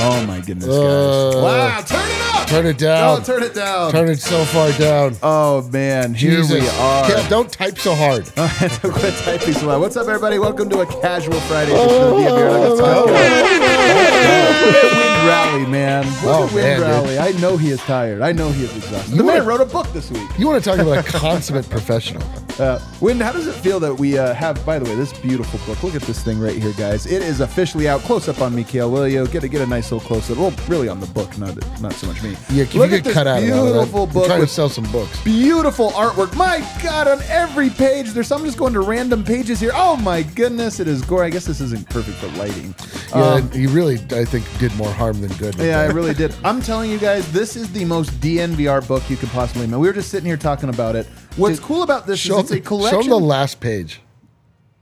Oh my goodness, guys! Uh, wow, turn it up! Turn it down. No, turn it down. Turn it so far down. Oh man, here Jesus. we are. Yeah, don't type so hard. Quit typing so loud. What's up, everybody? Welcome to a casual Friday edition of the DMV Nuggets podcast. Look Wind Rally, man. Look Oh, at Wind man, dude. Rally. I know he is tired. I know he is exhausted. You the man wanna- wrote a book this week. You want to talk about a consummate professional? Uh, Wind, how does it feel that we uh, have, by the way, this beautiful book? Look at this thing right here, guys. It is officially out. Close up on Mikhail, will you? Get a, get a nice little close up. Well, really on the book, not not so much me. Yeah, if Look you at could this cut out lot of that. beautiful I'm book trying to sell some books. beautiful artwork. My God, on every page, there's some just going to random pages here. Oh my goodness, it is gore. I guess this isn't perfect for lighting. Yeah, Um, he really, I think, did more harm than good. yeah, I really did. I'm telling you guys, this is the most DNVR book you could possibly make. We were just sitting here talking about it. What's cool about this Show, is it's a show collection. him the last page.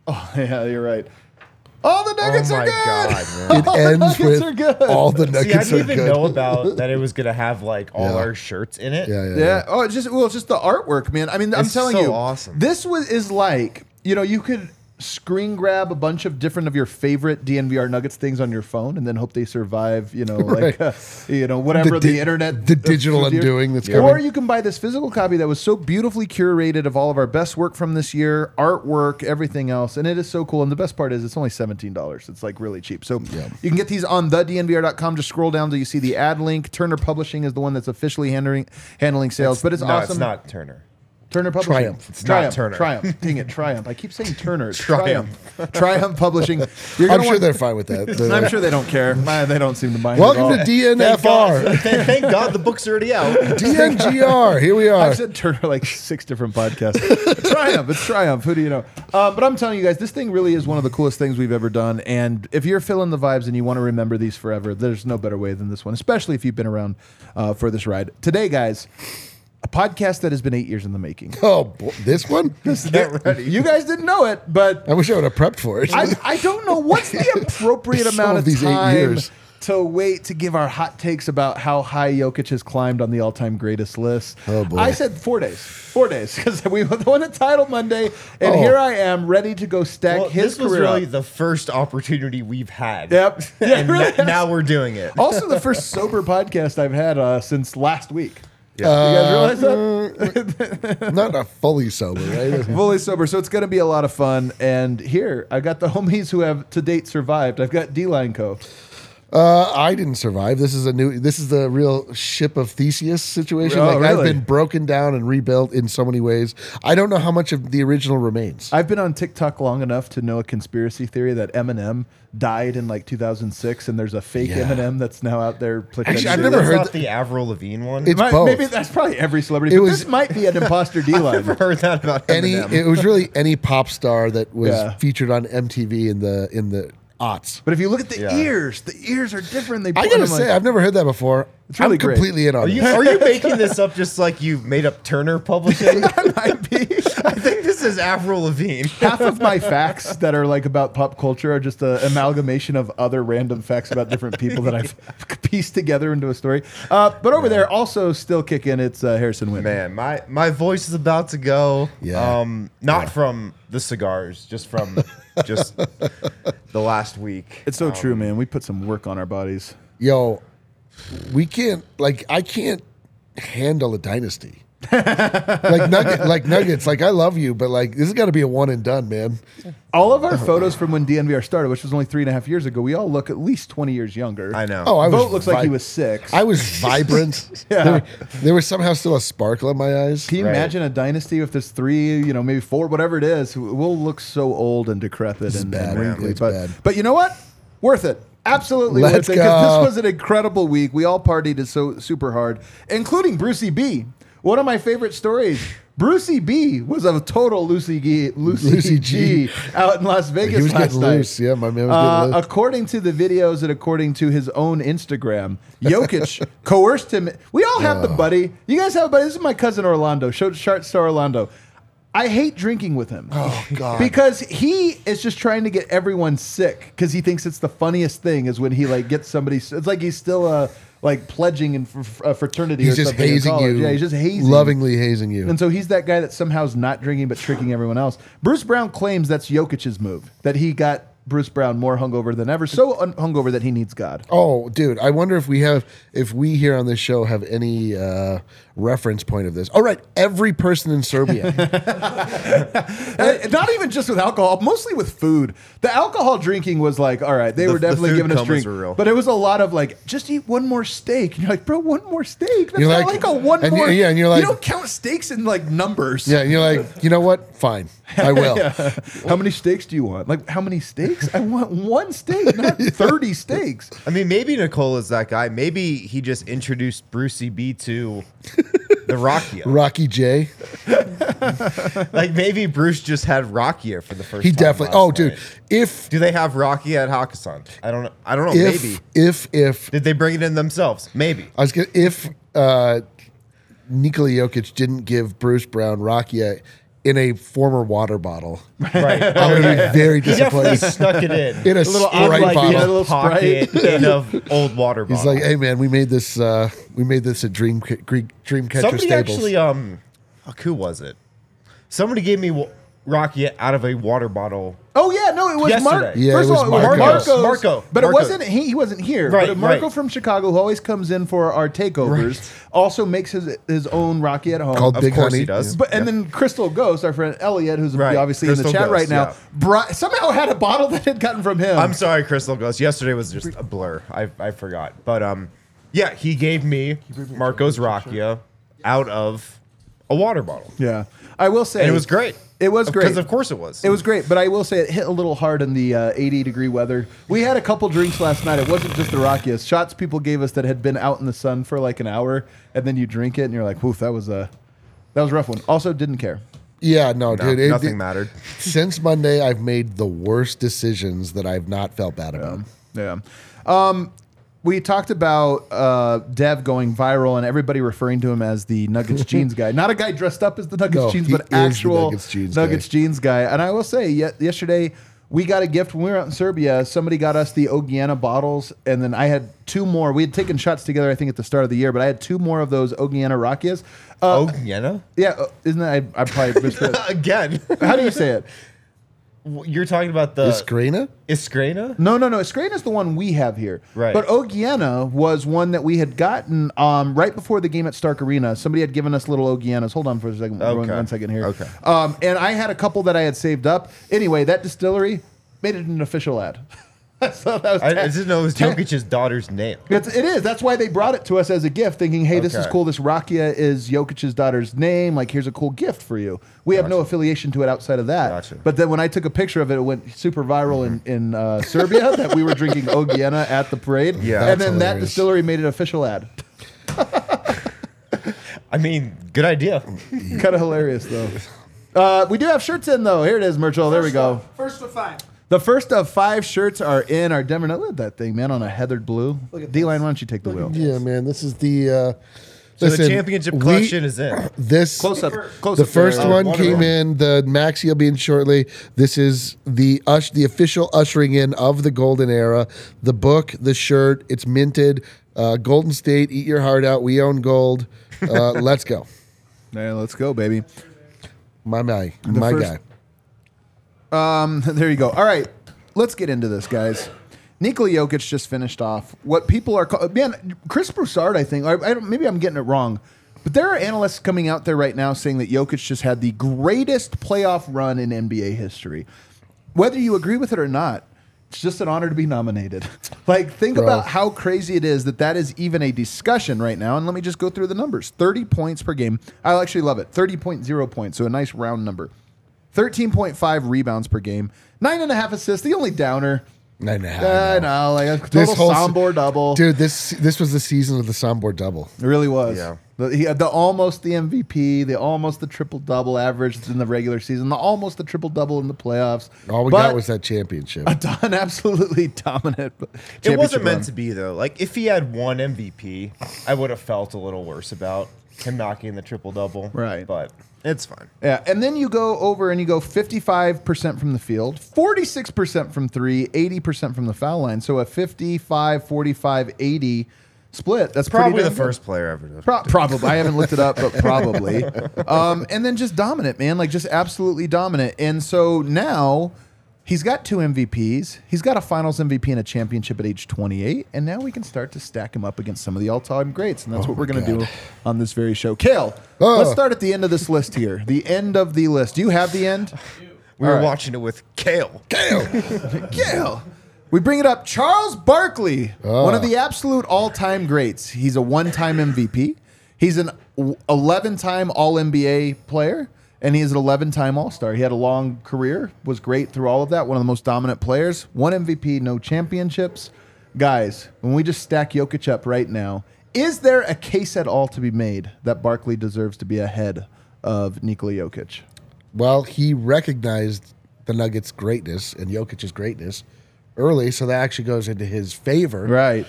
oh, yeah, you're right. All the nuggets oh are good. god, man. It All the ends nuggets with are good. all the See, I didn't even good. know about that it was gonna have like all Yeah. our shirts in it. yeah, yeah, Yeah. Oh, it's just well, it's just the artwork, man. I mean, I'm telling so you, awesome. This was is like you know you could screen grab a bunch of different of your favorite DNVR Nuggets things on your phone, and then hope they survive. You know, like Right. uh, you know whatever the, di- internet, the uh, digital with your- undoing that's Or coming. Or you can buy this physical copy that was so beautifully curated of all of our best work from this year, artwork, everything else, and it is so cool. And the best part is it's only seventeen dollars. It's like really cheap. So you can get these on thednvr.com. Just scroll down till you see the ad link. Turner Publishing is the one that's officially handling handling sales, but it's no, awesome. it's not Turner. Turner Publishing. Triumph. It's Triumph. not Turner. Triumph. Dang it, Triumph. I keep saying Turner. Triumph. Triumph. Triumph Publishing. You're I'm sure want- they're fine with that. They're I'm like, sure they don't care. Man, They don't seem to mind. Welcome to all. Thank God, DNFR. thank, God the book's already out. DNGR. Here we are. I've said Turner like six different podcasts. Triumph. It's Triumph. Who do you know? Um, but I'm telling you guys, this thing really is one of the coolest things we've ever done. And if you're feeling the vibes and you want to remember these forever, there's no better way than this one, especially if you've been around uh, for this ride. Today, guys, a podcast that has been eight years in the making. Oh, boy, this one? Get ready. You guys didn't know it, but I wish I would have prepped for it. I, I don't know what's the appropriate amount of of these eight time years. to wait to give our hot takes about how high Jokic has climbed on the all-time greatest list. Oh, boy. I said four days, four days because we won a title Monday, and Oh. here I am ready to go stack Well, his this was career. really up. the first opportunity we've had. Yep. Yeah, and really na- is. now we're doing it. also the first sober podcast I've had uh, since last week. Yeah. Uh, you guys realize that? Uh, not a fully sober, right? Fully sober, so it's going to be a lot of fun. And here, I got the homies who have to date survived. I've got D Line Co. Uh, I didn't survive. This is a new. This is the real ship of Theseus situation. Oh, like I've been broken down and rebuilt in so many ways. I don't know how much of the original remains. I've been on TikTok long enough to know a conspiracy theory that Eminem died in like 2006, and there's a fake Yeah. Eminem that's now out there. Actually, I've never That's heard not th- the Avril Lavigne one. It's Might- both. Maybe that's probably every celebrity. It but was- this might be an imposter D line. I've never heard that about any. Eminem. It was really any pop star that was Yeah. featured on MTV in the in the aughts. But if you look at the Yeah. ears, the ears are different. They I put gotta them, like- say, I've never heard that before. It's really I'm great. completely in on Are this. you are you making this up just like you made up Turner Publishing? might be. I think this is Avril Lavigne. Half of my facts that are like about pop culture are just an amalgamation of other random facts about different people that I've pieced together into a story. Uh, but over there, also still kicking, it's uh, Harrison Wind. Man, my my voice is about to go. Yeah. Um, not from the cigars, just from just the last week. It's so true, um, man. We put some work on our bodies. Yo, we can't like I can't handle a dynasty. like nugget, like nuggets. Like I love you, but like this has got to be a one and done, man. All of our photos from when DNVR started, which was only three and a half years ago, we all look at least 20 years younger. I know. Oh, I was. Vote looks like he was six. I was vibrant. Yeah. there, there was somehow still a sparkle in my eyes. Can you Right. imagine a dynasty if there's three, you know, maybe four, whatever it is? We'll look so old and decrepit is and, bad, and wrinkly. It's but, bad. but you know what? Worth it. Absolutely Let's worth it. Because go. this was an incredible week. We all partied it so super hard, including Brucey B. One of my favorite stories. Brucey B was a total Lucy G, Lucy, Lucy G. G. out in Las Vegas He was last getting night. loose. Yeah, my man was Uh, getting loose. according to the videos and according to his own Instagram, Jokic coerced him. We all have the buddy. You guys have a buddy. This is my cousin Orlando. Show Shart Star Orlando. I hate drinking with him. Oh, God. Because he is just trying to get everyone sick because he thinks it's the funniest thing is when he like gets somebody. It's like he's still uh, like pledging in a uh, fraternity. He's or just something hazing you. Yeah, he's just hazing. lovingly hazing you. And so he's that guy that somehow's not drinking but tricking everyone else. Bruce Brown claims that's Jokic's move, that he got Bruce Brown more hungover than ever, so un- hungover that he needs God. Oh, dude, I wonder if we have if we here on this show have any uh, reference point of this. All right, every person in Serbia. Not even just with alcohol, mostly with food. The alcohol drinking was like, all right, they The- were the definitely food giving us comas drink, were real. but it was a lot of like, just eat one more steak. And you're like, bro, one more steak. That's You're not like- like, a one and you- more. yeah, and you're like- you don't count steaks in like numbers. yeah, and you're like, you know what? Fine, I will. How many steaks do you want? Like, how many steaks? I want one steak, not thirty steaks. I mean, maybe Nicole is that guy. Maybe he just introduced Brucey B to the Rocky. Rocky J. like maybe Bruce just had Rocky for the first He time. definitely. last Oh, dude, if Do they have Rocky at Hakkasan? I don't know. I don't know. if maybe. if if Did they bring it in themselves? Maybe. I was gonna if uh, Nikola Jokic didn't give Bruce Brown Rakia in a former water bottle, Right. I'm gonna be very He definitely disappointed. snuck it in. In a little Sprite like, bottle. in a little pocket Sprite. in a old water bottle. He's like, hey man, we made this. Uh, we made this at Dream Dream Dreamcatcher Somebody Stables. actually, um, fuck, who was it? Somebody gave me wa- Rakia out of a water bottle. Oh yeah, no, it was Mark. Yeah, First it of all, it was Marco. Marco's, Marco. but it wasn't he. He wasn't here. Right, but Marco right. from Chicago, who always comes in for our takeovers, also makes his his own Rocky at home. Called Of Big course Honey. he does. But and then Crystal Ghost, our friend Elliot, who's Right, obviously in the chat Ghost, right now, yeah. brought, somehow had a bottle that had gotten from him. I'm sorry, Crystal Ghost. Yesterday was just a blur. I, I forgot. But um, yeah, he gave me Marco's Rakia out of a water bottle. Yeah, I will say And it was great. It was great Because of course it was. It was great, but I will say it hit a little hard in the uh, 80 degree weather. We had a couple drinks last night. It wasn't just the rockiest shots people gave us that had been out in the sun for like an hour, and then you drink it and you're like, "Woof, that was a that was a rough one." Also, didn't care. Yeah, no, No, dude. it- nothing it- mattered. Since Monday, I've made the worst decisions that I've not felt bad about. Yeah. Um, we talked about uh, Dev going viral and everybody referring to him as the Nuggets jeans guy. Not a guy dressed up as the Nuggets No, jeans, but actual Nuggets jeans Nuggets guy. jeans guy. And I will say, yesterday we got a gift when we were out in Serbia. Somebody got us the Ognjena bottles, and then I had two more. We had taken shots together, I think, at the start of the year, but I had two more of those Ognjena Rakias. Uh, Yenna? yeah, uh, isn't that? I, I probably Again. How do you say it? You're talking about the Iskrena? Iskrena? No, no, no. Iskrena is the one we have here. Right. But Ognjena was one that we had gotten um, right before the game at Stark Arena. Somebody had given us little Ognjenas. Hold on for a second. One- Okay. one second here. Okay. Um, and I had a couple that I had saved up. Anyway, that distillery made it an official ad. so that was I, I ta- didn't know it was ta- Jokic's daughter's name. It's, it is. That's why they brought it to us as a gift, thinking, "Hey, this is Okay. cool. This Rakia is Jokic's daughter's name. Like, here's a cool gift for you." We have no affiliation to it outside of that. Gotcha. But then when I took a picture of it, it went super viral in in uh, Serbia that we were drinking Ognjena at the parade. Yeah. and That's then that hilarious. distillery made an official ad. I mean, good idea. kind of hilarious though. Uh, we do have shirts in though. Here it is, Merchel. There we go. First of five. The first of five shirts are in our Denver. Look at that thing, man, on a heathered blue. Look at D-line, why don't you take the wheel? Yeah, man. This is the. Uh, So listen, the championship we- collection is in. This Close up. Close up The up first there. one one came in. The Maxi will be in shortly. This is the ush, the official ushering in of the golden era. The book, the shirt, it's minted. Uh, golden State, eat your heart out. We own gold. Uh, let's go, Yeah, let's go, baby. my my my first- guy. Um, there you go. All right, let's get into this, guys. Nikola Jokic just finished off what people are call- man. Chris Broussard, I think. I, I don't, maybe I'm getting it wrong. But there are analysts coming out there right now saying that Jokic just had the greatest playoff run in NBA history. Whether you agree with it or not, it's just an honor to be nominated. Like, think Bro. about how crazy it is that that is even a discussion right now. And let me just go through the numbers 30 points per game. I actually love it 30.0 points, so a nice round number. 13.5 rebounds per game, nine and a half assists. The only downer. Nine and a half. I know, like a total whole se- Sombor double. Dude, this this was the season of the Sombor double. It really was. Yeah. The, he had the almost the MVP, the almost the triple double average in the regular season, the almost the triple double in the playoffs. All we But got was that championship. a don absolutely dominant. It wasn't meant to be though. Like if he had won MVP, I would have felt a little worse about him knocking the triple double. Right. But it's fine. Yeah, and then you go over and you go 55% from the field, 46% from 3, 80% from the foul line. So a 55 45 80 split. That's pretty Probably the first player ever to Pro- probably. I haven't looked it up, but probably. Um, and then just dominant, man. Like just absolutely dominant. And so now he's got two MVPs. He's got a finals MVP and a championship at age 28. And now we can start to stack him up against some of the all time greats. And that's what oh we're going to do on this very show. Kale, Oh. let's start at the end of this list here. The end of the list. Do you have the end? We were All right. watching it with Kale. Kale. Kale. We bring it up. Charles Barkley, ah. one of the absolute all-time greats. He's a one-time MVP. He's an 11-time All-NBA player, and he is an 11-time All-Star. He had a long career, was great through all of that. One of the most dominant players. One MVP, no championships. Guys, when we just stack Jokic up right now, is there a case at all to be made that Barkley deserves to be ahead of Nikola Jokic? Well, he recognized the Nuggets' greatness and Jokic's greatness early, so that actually goes into his favor. Right.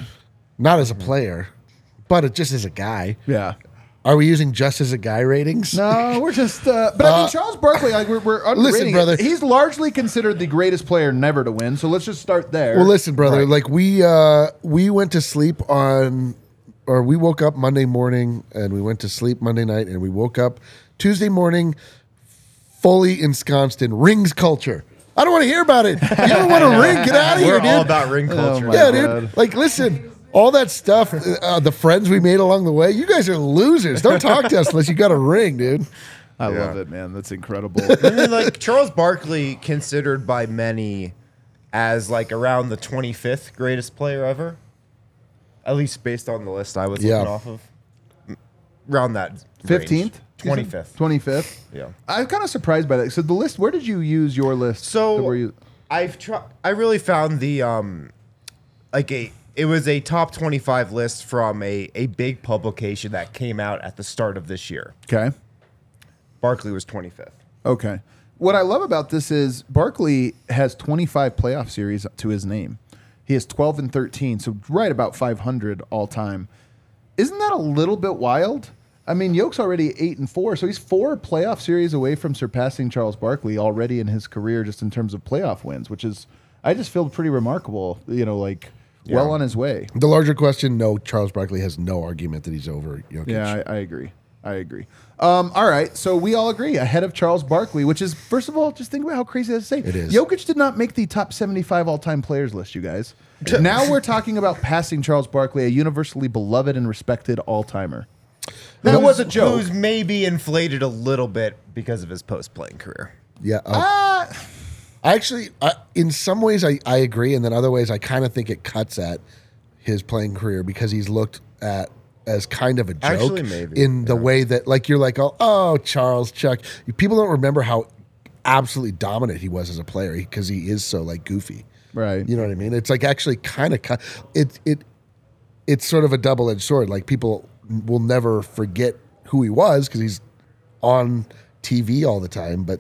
Not as a player, but it just as a guy. Yeah. Are we using just as a guy ratings? No, we're just. Uh, but I mean, Charles Barkley, like we're, we're underrating it. brother. He's largely considered the greatest player never to win. So let's just start there. Well, listen, brother. Right. Like we uh, we went to sleep on, or we woke up Monday morning and we went to sleep Monday night and we woke up Tuesday morning, fully ensconced in rings culture. I don't want to hear about it. You don't want a ring? Get out of here, We're dude. all about ring culture. my yeah, God. dude. Like, listen, all that stuff, uh, the friends we made along the way. You guys are losers. Don't talk to us unless you got a ring, dude. I Yeah. love it, man. That's incredible. I mean, like Charles Barkley, considered by many as like around the 25th greatest player ever, at least based on the list I was Yeah. looking off of. Around that Fifteenth, twenty fifth. twenty fifth. Yeah. I'm kind of surprised by that. So the list. Where did you use your list? So were you? I've tried. I really found the um, like a. It was a top twenty five list from a a big publication that came out at the start of this year. Okay. Barkley was twenty fifth. Okay. What I love about this is Barkley has 25 playoff series to his name. He has 12 and 13, so right about 500 all time. Isn't that a little bit wild? I mean, Yoke's already eight and four, so he's four playoff series away from surpassing Charles Barkley already in his career, just in terms of playoff wins, which is I just feel pretty remarkable. You know, like well on his way. The larger question: No, Charles Barkley has no argument that he's over Jokic. Yeah, I, I agree. I agree. Um, all right, so we all agree ahead of Charles Barkley, which is first of all, just think about how crazy that is to say. It is. Jokic did not make the top seventy-five all-time players list, you guys. now we're talking about passing Charles Barkley, a universally beloved and respected all-timer. That was a joke. Who's maybe inflated a little bit because of his post playing career. yeah. oh. Ah, I actually, I, in some ways, I, I agree, and then other ways, I kind of think it cuts at his playing career because he's looked at as kind of a joke Actually, maybe, in the way that, like, you're like, oh, oh, Charles Chuck. People don't remember how absolutely dominant he was as a player because he is so like goofy. Right. You know what I mean? It's like actually kind of cut. It it it's sort of a double edged sword. Like people will never forget who he was because he's on TV all the time, but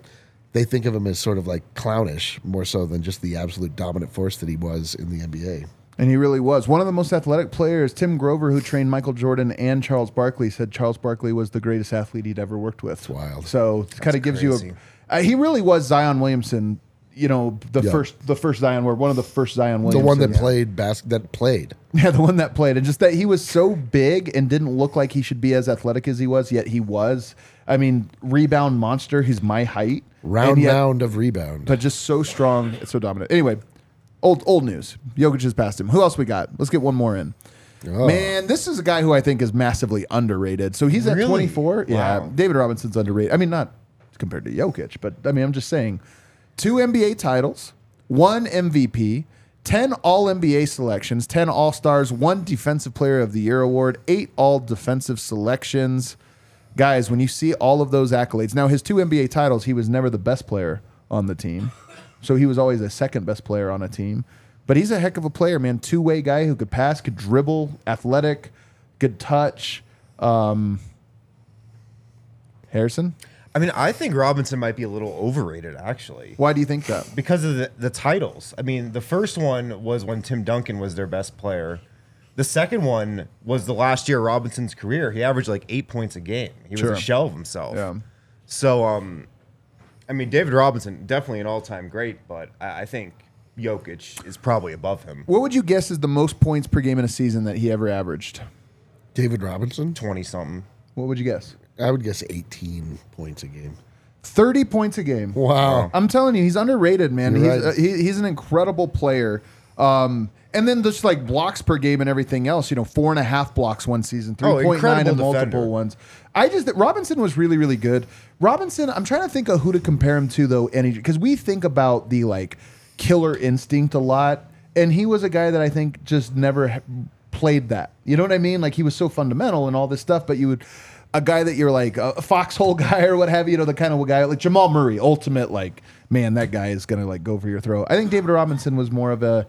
they think of him as sort of like clownish more so than just the absolute dominant force that he was in the NBA. And he really was. One of the most athletic players, Tim Grover, who trained Michael Jordan and Charles Barkley, said Charles Barkley was the greatest athlete he'd ever worked with. It's wild. So it kind of gives crazy. you a. Uh, he really was Zion Williamson. You know, the Yeah. first, the first Zion, or one of the first Zion The one that played bas- that played. Yeah, the one that played, and just that he was so big and didn't look like he should be as athletic as he was, yet he was. I mean, rebound monster. He's my height, Round yet- mound of rebound. but just so strong, it's so dominant. Anyway, old old news. Jokic has passed him. Who else we got? Let's get one more in. Oh. Man, this is a guy who I think is massively underrated. So he's at Really? 24. Yeah, David Robinson's underrated. I mean, not compared to Jokic, but I mean, I'm just saying two NBA titles, one MVP, 10 All NBA selections, 10 All Stars, one Defensive Player of the Year award, eight All Defensive selections. Guys, when you see all of those accolades, now his two NBA titles, he was never the best player on the team. So he was always a second best player on a team. But he's a heck of a player, man. Two way guy who could pass, could dribble, athletic, good touch. Um, Harrison, I mean, I think Robinson might be a little overrated, actually. why do you think that? because of the, the titles. I mean, the first one was when Tim Duncan was their best player. The second one was the last year of Robinson's career. He averaged like eight points a game. He was Sure. a shell of himself. Yeah. So, um, I mean, David Robinson definitely an all-time great, but I, I think Jokic is probably above him. What would you guess is the most points per game in a season that he ever averaged? David Robinson. Twenty something. What would you guess? I would guess 18 points a game. 30 points a game. Wow. I'm telling you, he's underrated, man. He's, right. uh, he, he's an incredible player. Um, and then just like blocks per game and everything else, you know, four and a half blocks one season, Oh, 3.9 incredible and multiple defender. ones. I just, Robinson was really, really good. Robinson, I'm trying to think of who to compare him to, though, any, because we think about the like killer instinct a lot. And he was a guy that I think just never ha- played that. You know what I mean? Like he was so fundamental and all this stuff, but you would, a guy that you're like a foxhole guy or what have you, you know, the kind of guy like Jamal Murray, ultimate, like, man, that guy is going to like go for your throat. I think David Robinson was more of a,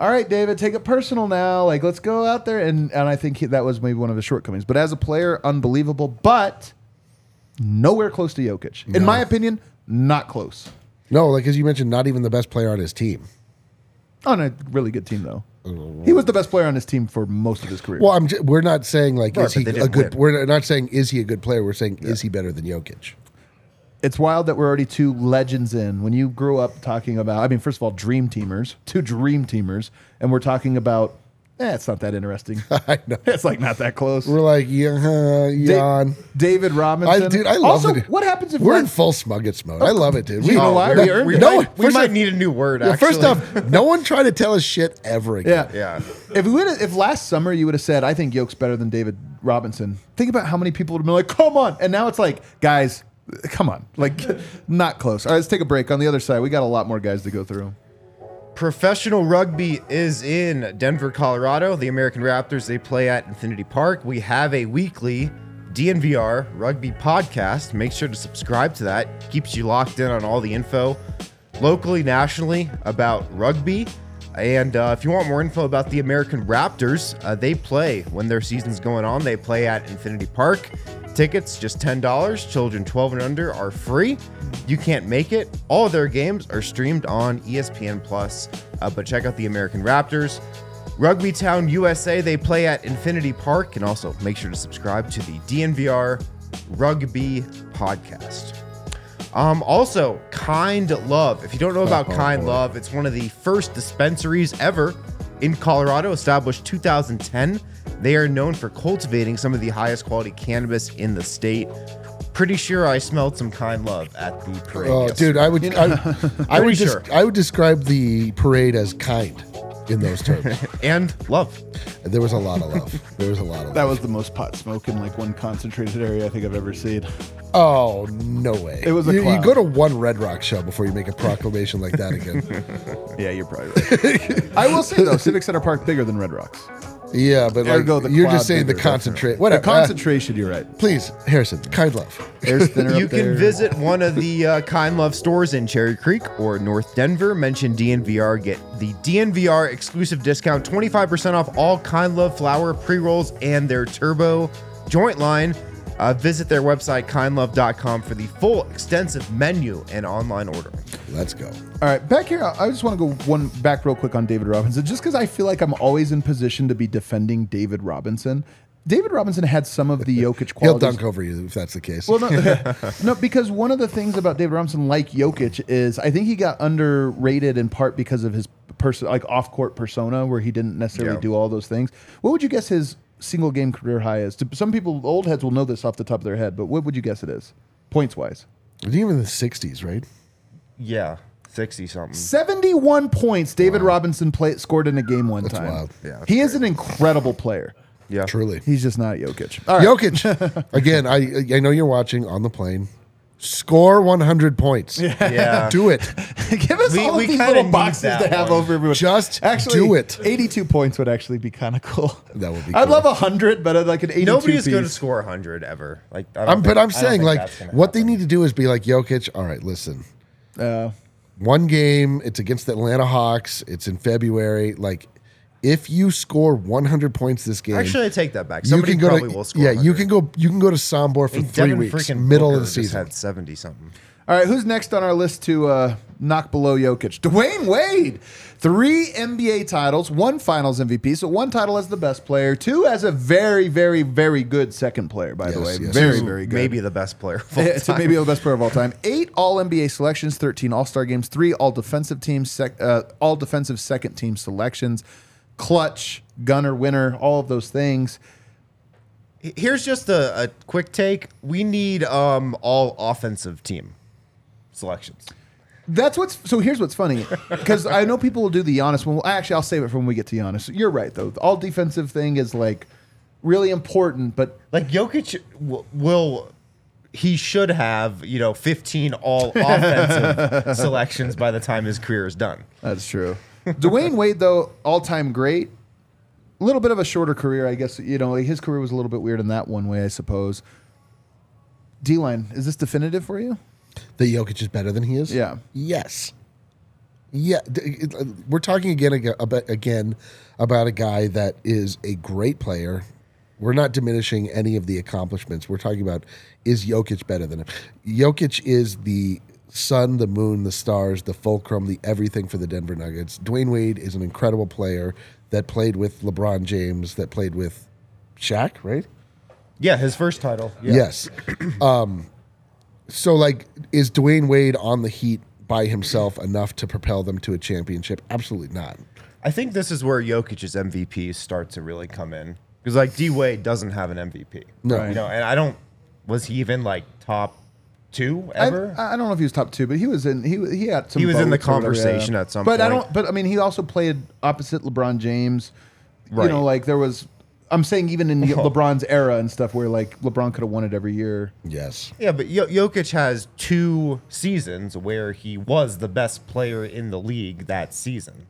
all right, David, take it personal now. Like, let's go out there. And, and I think he, that was maybe one of his shortcomings. But as a player, unbelievable, but nowhere close to Jokic. In my opinion, not close. No, like as you mentioned, not even the best player on his team. On a really good team, though. Oh. He was the best player on his team for most of his career. Well, I'm. J- we're not saying like Right, is he they a didn't good. win. We're not saying is he a good player. We're saying is he better than Jokic? It's wild that we're already two legends in. When you grew up talking about, I mean, first of all, dream teamers, two dream teamers, and we're talking about, eh, it's not that interesting. I know. it's like not that close. We're like yeah, Da- David Robinson. I, dude, I love also, it. What happens if we're we're in full Smuggets mode? I love it, dude. You know why? we, We earned we it. No, might, we might off- need a new word. Yeah, actually. first off, no one tried to tell us shit ever again. Yeah. yeah. If we would, if last summer you would have said, "I think Yoke's better than David Robinson," think about how many people would have been like, "Come on!" And now it's like, guys, come on, like, not close. All right, let's take a break. On the other side, we got a lot more guys to go through. Professional rugby is in Denver, Colorado. The American Raptors, they play at Infinity Park. We have a weekly DNVR rugby podcast. Make sure to subscribe to that. Keeps you locked in on all the info locally, nationally about rugby. And uh, if you want more info about the American Raptors, uh, they play when their season's going on. They play at Infinity Park. Tickets just $10. Children 12 and under are free. You can't make it. All their games are streamed on ESPN Plus. Uh, but check out the American Raptors. Rugby Town USA, they play at Infinity Park. And also make sure to subscribe to the DNVR Rugby Podcast. Um, also, Kind Love. If you don't know about Oh, Kind. Love, it's one of the first dispensaries ever in Colorado, established 2010. They are known for cultivating some of the highest quality cannabis in the state. Pretty sure I smelled some Kind Love at the parade. Oh, yesterday. dude, I would, I, I would, sure. just, I would describe the parade as kind in those terms. and love. there was a lot of love. There was a lot of That love. was the most pot smoke in like one concentrated area I think I've ever seen. Oh no way! It was a you, you go to one Red Rock show before you make a proclamation like that again. Yeah, you're probably right. I will say though, Civic Center Park bigger than Red Rocks. Yeah, but like Ergo, the you're quad just saying the bigger, that's concentrate. Whatever. The concentration, you're right. Uh, please, Harrison, kind love. Air's thinner You up there. can visit one of the uh, Kind Love stores in Cherry Creek or North Denver. Mention DNVR, get the DNVR exclusive discount 25% off all Kind Love flower pre rolls and their turbo joint line. Uh, visit their website, kindlove.com, for the full extensive menu and online ordering. Let's go. All right, back here, I just want to go one back real quick on David Robinson, just because I feel like I'm always in position to be defending David Robinson. David Robinson had some of the Jokic qualities. He'll dunk over you if that's the case. Well, no, no, because one of the things about David Robinson, like Jokic, is I think he got underrated in part because of his person, like off-court persona, where he didn't necessarily Yeah. do all those things. What would you guess his single game career high is? To- Some people, old heads, will know this off the top of their head, but what would you guess it is, points wise? Even in the '60s, right? Yeah. 60 something. 71 points David Robinson play, scored in a game one time. wild. Yeah, that's he is an incredible player. Yeah. Truly. He's just not Jokic. All right. Jokic. Again, I I know you're watching on the plane. Score 100 points. Yeah. Do it. Give us We- all we these little boxes to have one. over everyone. Just actually do it. 82 points would actually be kind of cool. That would be I'd cool. love 100, but I'd like an 82 Nobody is going to score 100 ever. Like, I don't I'm, think- but I'm I saying, like, that's gonna what they need to do is be like, Jokic, all right, listen. Uh, One game, it's against the Atlanta Hawks. It's in February. Like, if you score 100 points this game, Actually, I take that back. you Somebody can go probably to will score. yeah, you can go you can go to Sombor for I mean, three Devin weeks, freaking middle of the season. had 70 something. all right, who's next on our list to uh, knock below Jokic? Dwayne Wade. Three NBA titles, one finals MVP. So one title as the best player, two as a very, very, very good second player, by the way. yes, very, yes. very good. Maybe the best player of all so time. maybe the best player of all time. Eight All NBA selections, thirteen All Star games, three All Defensive teams, sec, uh, All Defensive second team selections, clutch, gunner, winner, all of those things. Here's just a, a quick take. We need um all offensive team selections. That's what's so. Here's what's funny because I know people will do the Giannis one. Well, actually, I'll save it for when we get to Giannis. You're right though. The all defensive thing is like really important, but Like Jokic w- will he should have, you know, 15 all offensive selections by the time his career is done. That's true. Dwayne Wade, though, all time great. A little bit of a shorter career, I guess. You know, his career was a little bit weird in that one way, I suppose. D line, is this definitive for you? that Jokic is better than he is? Yeah. Yes. Yeah, we're talking again about again about a guy that is a great player. We're not diminishing any of the accomplishments. We're talking about is Jokic better than him? Jokic is the sun, the moon, the stars, the fulcrum, the everything for the Denver Nuggets. Dwayne Wade is an incredible player that played with LeBron James, that played with Shaq, right? Yeah, his first title. Yeah. Yes. um, so, like, is Dwayne Wade on the Heat by himself enough to propel them to a championship? Absolutely not. I think this is where Jokic's MVP start to really come in. Because like D Wade doesn't have an MVP. No. You know, and I don't was he even like top two ever? I don't know if he was top two, but he was in. He he had some. He was in the votes or whatever, conversation at some But I don't. But I mean, he also played opposite LeBron James. Right. You know, like there was. I'm saying even in LeBron's era and stuff, where like LeBron could have won it every year. Yes. yeah, but Jo- Jokic has two seasons where he was the best player in the league that season.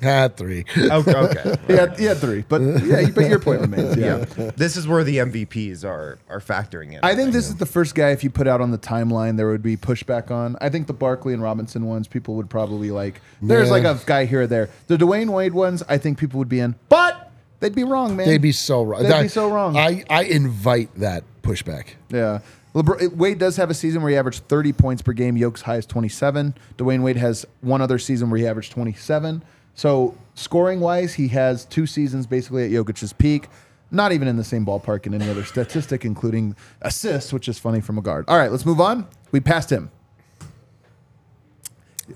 Had three. Okay. okay. He had, he had three, but yeah, but your point remains. Yeah. yeah. This is where the MVPs are are factoring in. I think this is the first guy. If you put out on the timeline, there would be pushback on. I think the Barkley and Robinson ones, people would probably like. There's Yeah. like a guy here or there. The Dwayne Wade ones, I think people would be in, but they'd be wrong, man. They'd be so wrong. They'd That- be so wrong. I, I invite that pushback. Yeah. LeBron, Wade does have a season where he averaged 30 points per game. Yoke's high is 27. Dwayne Wade has one other season where he averaged 27. So scoring wise, he has two seasons basically at Jokic's peak. Not even in the same ballpark in any other statistic, including assists, which is funny from a guard. All right, let's move on. We passed him.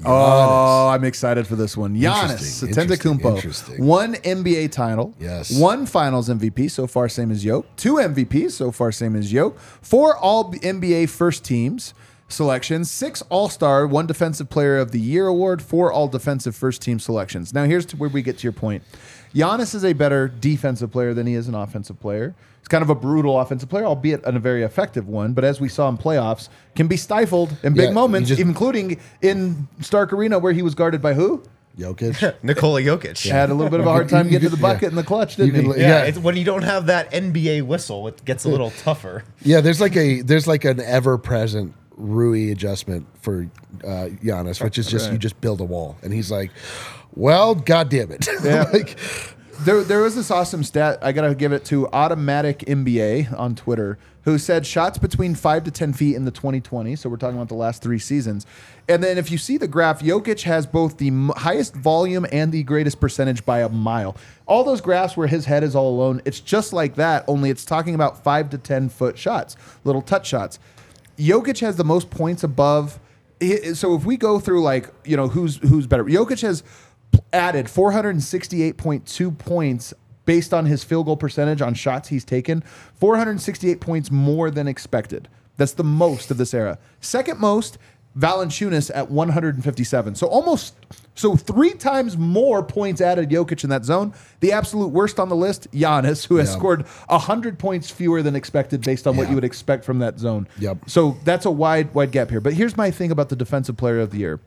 Oh, I'm excited for this one. Giannis Interesting, interesting, Antetokounmpo, interesting. one NBA title, Yes. one Finals MVP, so far same as Yoke, two MVPs, so far same as Yoke, four All NBA first teams selections, six All Star, one Defensive Player of the Year award, four All Defensive first team selections. Now here's to where we get to your point. Giannis is a better defensive player than he is an offensive player. He's kind of a brutal offensive player, albeit a very effective one. But as we saw in playoffs, can be stifled in big Yeah, moments, just- including in Stark Arena where he was guarded by who? Jokic. Nikola Jokic. Had a little bit of a hard time getting to the bucket yeah. in the clutch, didn't could- he? Yeah, Yeah. It's when you don't have that NBA whistle, it gets a little tougher. yeah, there's like a there's like an ever present Rui adjustment for uh, Giannis, which is just you just build a wall, and he's like, "Well, god damn it!" Yeah. like, There, there was this awesome stat. I gotta give it to Automatic NBA on Twitter, who said shots between five to ten feet in the 2020. So we're talking about the last three seasons. And then if you see the graph, Jokic has both the m- highest volume and the greatest percentage by a mile. All those graphs where his head is all alone, it's just like that. Only it's talking about five to ten foot shots, little touch shots. Jokic has the most points above. So if we go through like you know who's who's better, Jokic has added 468.2 points based on his field goal percentage on shots he's taken. 468 points more than expected. That's the most of this era. Second most Valanciunas at 157. So almost so three times more points added Jokic in that zone. The absolute worst on the list, Giannis, who has Yeah. scored 100 points fewer than expected based on what you would expect from that zone. Yep. So that's a wide wide gap here. But here's my thing about the defensive player of the year.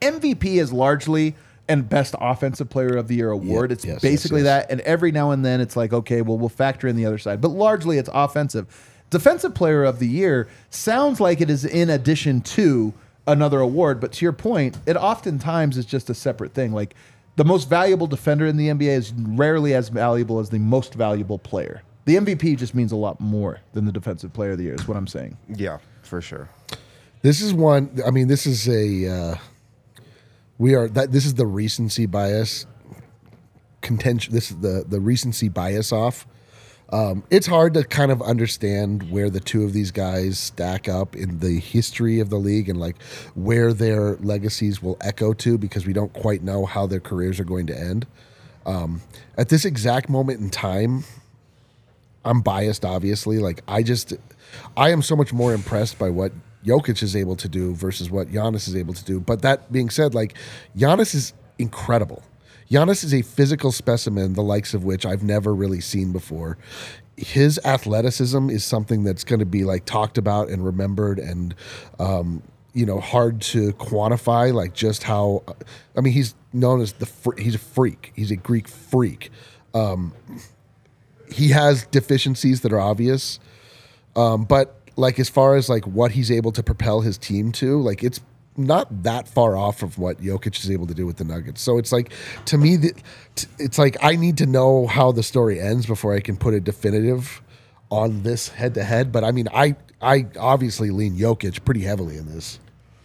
MVP is largely and best offensive player of the year award. Yeah, it's yes, yes, basically yes. that. And every now and then it's like, okay, well, we'll factor in the other side. But largely it's offensive. Defensive player of the year sounds like it is in addition to another award. But to your point, it oftentimes is just a separate thing. Like the most valuable defender in the NBA is rarely as valuable as the most valuable player. The MVP just means a lot more than the defensive player of the year, is what I'm saying. Yeah, for sure. This is one. I mean, this is a. Uh, we are that. This is the recency bias contention. This is the the recency bias off. Um, it's hard to kind of understand where the two of these guys stack up in the history of the league and like where their legacies will echo to because we don't quite know how their careers are going to end. Um, at this exact moment in time, I'm biased, obviously. Like I just, I am so much more impressed by what Jokic is able to do versus what Giannis is able to do. But that being said, like Giannis is incredible. Giannis is a physical specimen, the likes of which I've never really seen before. His athleticism is something that's going to be like talked about and remembered, and um, you know, hard to quantify. Like just how, I mean, he's known as the fr- he's a freak. He's a Greek freak. Um, he has deficiencies that are obvious. Um, but like as far as like what he's able to propel his team to, like it's not that far off of what Jokic is able to do with the Nuggets. So it's like to me, the, t- it's like I need to know how the story ends before I can put a definitive on this head to head. But I mean, I I obviously lean Jokic pretty heavily in this.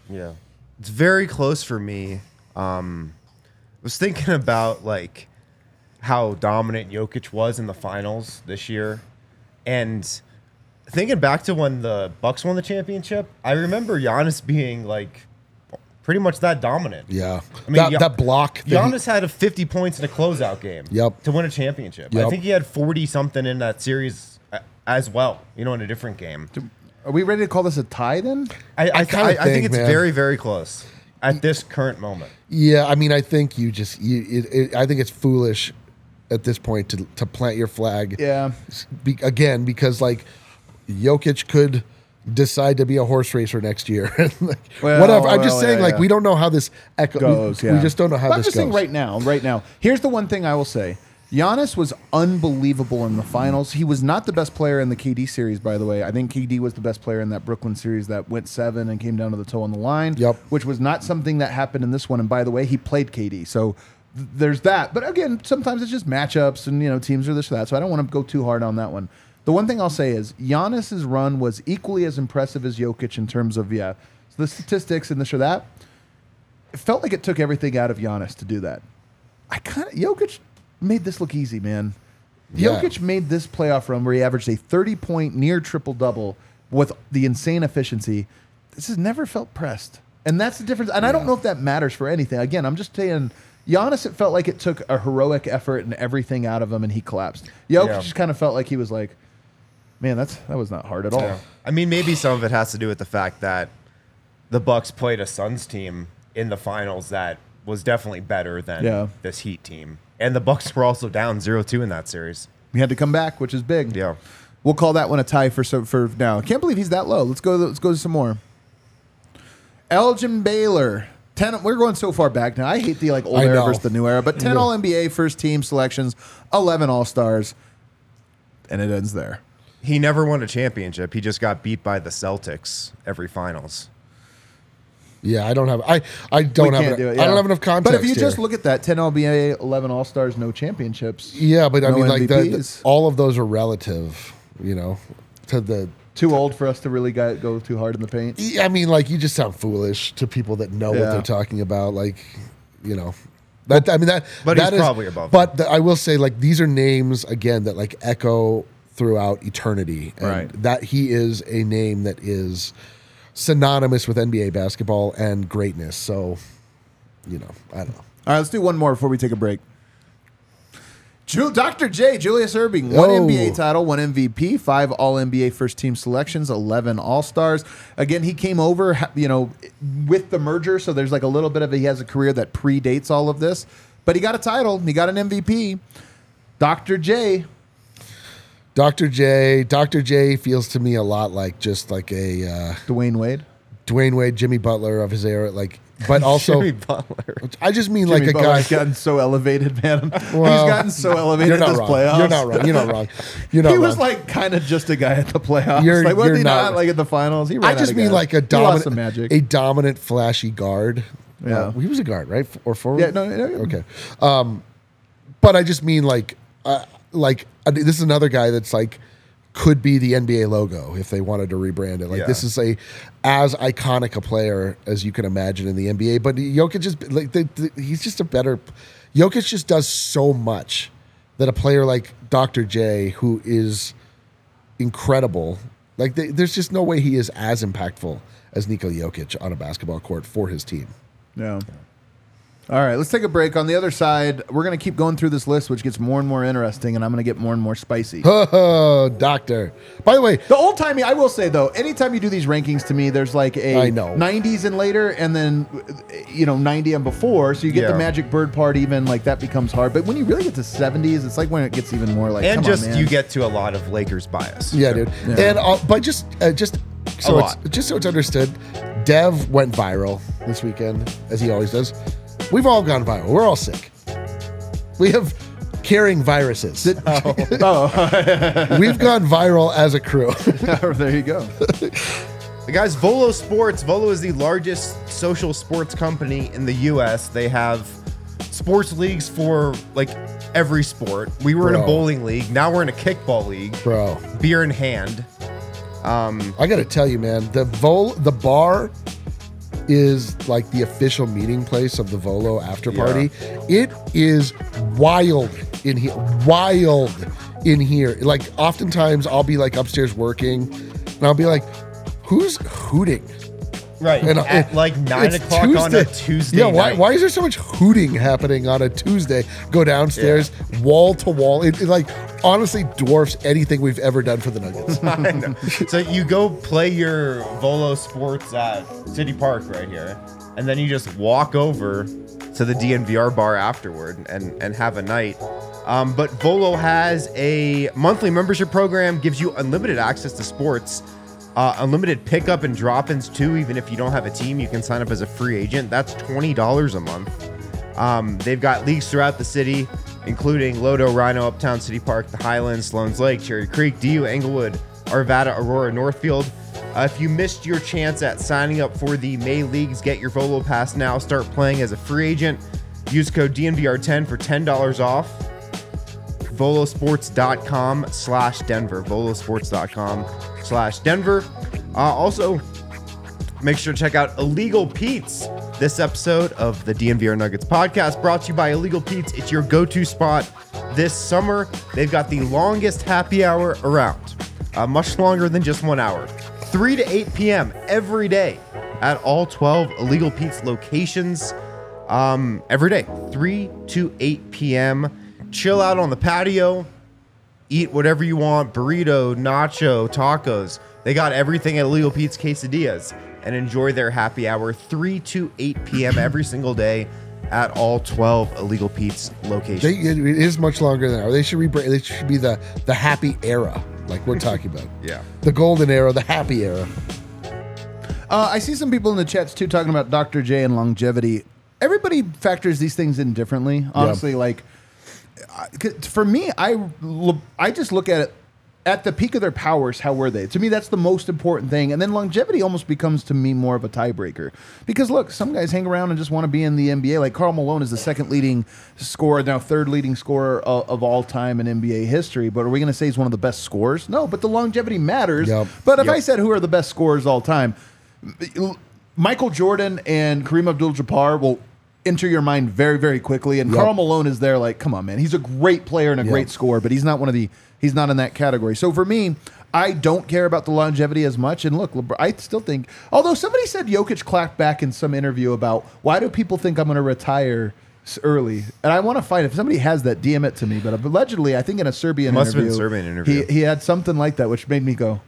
Yeah. It's very close for me. Um, I was thinking about like how dominant Jokic was in the finals this year. And thinking back to when the Bucks won the championship, I remember Giannis being like pretty much that dominant. Yeah, I mean, that, Gia- that block. that he- Giannis had a 50 points in a closeout game Yep. to win a championship. I think he had 40 something in that series uh, as well, you know, in a different game. Are we ready to call this a tie then? I, I, I I, kinda I think think, it's man. very, very close at this current moment. Yeah, I mean, I think you just you. It, it, I think it's foolish at this point to to plant your flag. Yeah. Be, again, because like Jokic could decide to be a horse racer next year. like, Well, whatever. I'm just well, saying, yeah, like yeah. we don't know how this echo goes. We, yeah. we just don't know how But I'm this just goes. saying right now, right now. Here's the one thing I will say: Giannis was unbelievable in the finals. He was not the best player in the KD series, by the way. I think KD was the best player in that Brooklyn series that went seven and came down to the toe on the line. Yep. Which was not something that happened in this one. And by the way, he played KD, so. th- There's that, but again, sometimes it's just matchups, and you know teams are this or that. So I don't want to go too hard on that one. The one thing I'll say is Giannis's run was equally as impressive as Jokic in terms of yeah, the statistics and this or that it felt like it took everything out of Giannis to do that. I kind of Jokic made this look easy, man. Yeah. Jokic made this playoff run where he averaged a 30 point near triple double with the insane efficiency. This has never felt pressed. And that's the difference. And I don't know if that matters for anything. Again, I'm just saying Giannis, it felt like it took a heroic effort and everything out of him and he collapsed. Jokic Yeah. just kind of felt like he was like, man, that's that was not hard at all. I mean, maybe some of it has to do with the fact that the Bucks played a Suns team in the finals that was definitely better than Yeah. this Heat team, and the Bucks were also down 0-2 in that series. We had to come back, which is big. Yeah. We'll call that one a tie for so for now. Can't believe he's that low. Let's go. Let's go to some more. Elgin Baylor. Ten. We're going so far back now. I hate the like old I era know. versus the new era, but ten All NBA first team selections, eleven All Stars, and it ends there. He never won a championship. He just got beat by the Celtics every finals. Yeah, I don't have. I I don't we have. can't do it. I yeah. don't have enough context. But if you here. just look at that, ten LBA, eleven All Stars, no championships. yeah, but I no mean, like the, the- all of those are relative. You know, to the Too old for us to really go, go too hard in the paint. I mean, like you just sound foolish to people that know what Yeah. they're talking about. Like, you know, that I mean that. But that he's is- probably above But the, I will say, like, these are names again that like echo throughout eternity, and Right. that he is a name that is synonymous with NBA basketball and greatness. So, you know, I don't know. All right, let's do one more before we take a break. Ju- Dr. J, Julius Erving, one Oh. NBA title, one MVP, five All NBA first team selections, 11 All Stars. Again, he came over, you know, with the merger, so there's like a little bit of a, he has a career that predates all of this, but he got a title, he got an MVP. Dr. J, Dr. J. Dr. J feels to me a lot like just like a uh, Dwayne Wade. Dwayne Wade, Jimmy Butler of his era. Like, but also, Jimmy Butler. I just mean Jimmy like a Butler's guy. gotten so elevated, man. Well, He's gotten so elevated You're this wrong. playoffs. You're not wrong. You're not wrong. You're not he was like kind of just a guy at the playoffs. You're- like, was you're he not, not- like at the finals? He ran I out just of mean gas. like a He lost some dominant, magic. a dominant, flashy guard. Yeah. Uh, he was a guard, right, or forward? Yeah, no, no, no. Okay, um, but I just mean like, uh, like uh, this is another guy that's like could be the NBA logo if they wanted to rebrand it. Like Yeah. this is a as iconic a player as you can imagine in the NBA. But Jokic just like the, the, he's just a better. Jokic just does so much that a player like Dr. J, who is incredible. Like they, there's just no way he is as impactful as Nikola Jokic on a basketball court for his team. Yeah. All right, let's take a break. On the other side, we're going to keep going through this list, which gets more and more interesting, and I'm going to get more and more spicy. Oh, doctor. By the way, The old timey, I will say though, anytime you do these rankings to me, there's like a I know. 90s and later, and then you know 90 and before. So you get the Magic Bird part, even like that becomes hard. But when you really get to 70s, it's like when it gets even more like. and come just on, man. you get to a lot of Lakers bias. yeah, dude. And uh, but just uh, just so it's lot. just so it's understood, Dev went viral this weekend as he always does. We've all gone viral. We're all sick. We have carrying viruses. oh, We've gone viral as a crew. there you go. Guys, Volo Sports. Volo is the largest social sports company in the U.S. They have sports leagues for like every sport. We were in a bowling league. Now we're in a kickball league. Bro, Beer in hand. Um, I got to tell you, man, the Vol the bar is like the official meeting place of the Volo after party. It is wild in here, wild in here. Like oftentimes I'll be like upstairs working, and I'll be like, "Who's hooting?" Right. And at it- like nine o'clock on a Tuesday. Yeah, why, night. why is there so much hooting happening on a Tuesday? Go downstairs, wall to wall. It, it like honestly dwarfs anything we've ever done for the Nuggets. I know. so you go play your Volo Sports at City Park right here, and then you just walk over to the DNVR bar afterward and, and have a night. Um, but Volo has a monthly membership program, gives you unlimited access to sports, uh, unlimited pickup and drop-ins too. Even if you don't have a team, you can sign up as a free agent. That's twenty dollars a month. Um, they've got leagues throughout the city, including Lodo, RiNo, Uptown City Park, the Highlands, Sloan's Lake, Cherry Creek, DU, Englewood, Arvada, Aurora, Northfield. Uh, if you missed your chance at signing up for the May leagues, get your Volo Pass now. Start playing as a free agent. Use code DNVR10 for $10 off. Volosports.com slash Denver. Volosports.com slash Denver. Uh, also, Make sure to check out Illegal Pete's. This episode of the DNVR Nuggets podcast brought to you by Illegal Pete's. It's your go to spot this summer. They've got the longest happy hour around, uh, much longer than just one hour. 3 to 8 p.m. every day at all 12 Illegal Pete's locations. Um, every day, 3 to 8 p.m. Chill out on the patio, eat whatever you want burrito, nacho, tacos. They got everything at Illegal Pete's Quesadillas and enjoy their happy hour 3 to 8 p.m. every single day at all 12 Illegal Pete's locations. They, it is much longer than hour. They should rebrand. They should be the the happy era, like we're talking about. yeah. The golden era, the happy era. Uh, I see some people in the chats too talking about Dr. J and longevity. Everybody factors these things in differently. Honestly, like I- 'cause for me, I I just look at it at the peak of their powers. How were they? To me, that's the most important thing. And then longevity almost becomes to me more of a tiebreaker because look, some guys hang around and just want to be in the NBA. Like Karl Malone is the second leading scorer, now third leading scorer of, of all time in NBA history. But are we going to say he's one of the best scorers? No, but the longevity matters. Yep. But if Yep. I said who are the best scorers all time, Michael Jordan and Kareem Abdul-Jabbar will enter your mind very, very quickly. And Yep. Karl Malone is there, like, come on, man. He's a great player and a Yep. great scorer, but he's not one of the. He's not in that category. So for me, I don't care about the longevity as much. And look, LeBron, I still think. Although somebody said Jokic clacked back in some interview about why do people think I'm going to retire early, and I want to find if somebody has that DM it to me. But allegedly, I think in a Serbian Must have been interview, Serbian interview. He, he had something like that, which made me go.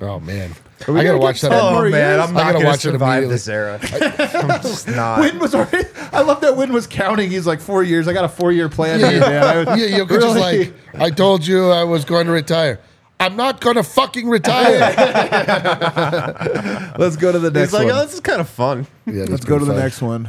Oh man, I gotta watch that. ten Oh more man, years? I'm I not gotta gonna watch it survive immediately. this era. I'm just not. Wind was already. I love that Wind was counting. He's like four years. I got a four year plan here, man. I was Yeah, Jokic is really- like, I told you I was going to retire. I'm not going to fucking retire. Let's go to the next It's like, oh, one. oh, this is kind of fun. Yeah, Let's go to pretty the next one.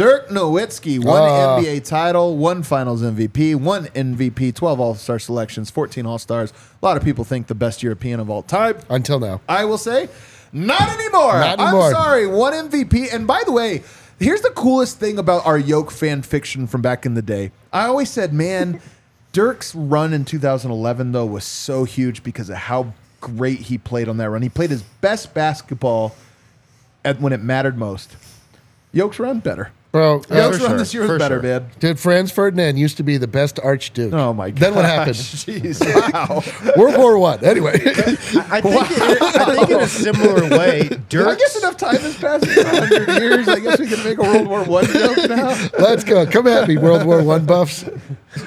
Dirk Nowitzki, one Ah. NBA title, one Finals MVP, one MVP, 12 All Star selections, 14 All Stars. A lot of people think the best European of all time. Until now. I will say, not anymore. Not anymore. I'm sorry, one MVP. And by the way, here's the coolest thing about our Yoke fan fiction from back in the day. I always said, man, Dirk's run in 2011 though was so huge because of how great he played on that run. He played his best basketball at when it mattered most. Yoke's run better. Bro, uh, Yoke's for run sure, this year was better, sure. man. dude, Franz Ferdinand used to be the best archduke. Oh my god. Then what happened? Jeez. Wow. World War One. Anyway, I think, in, I think in a similar way, Dirk. I guess enough time has passed 100 years. I guess we can make a World War One joke now. let's go. Come at me, World War One buffs.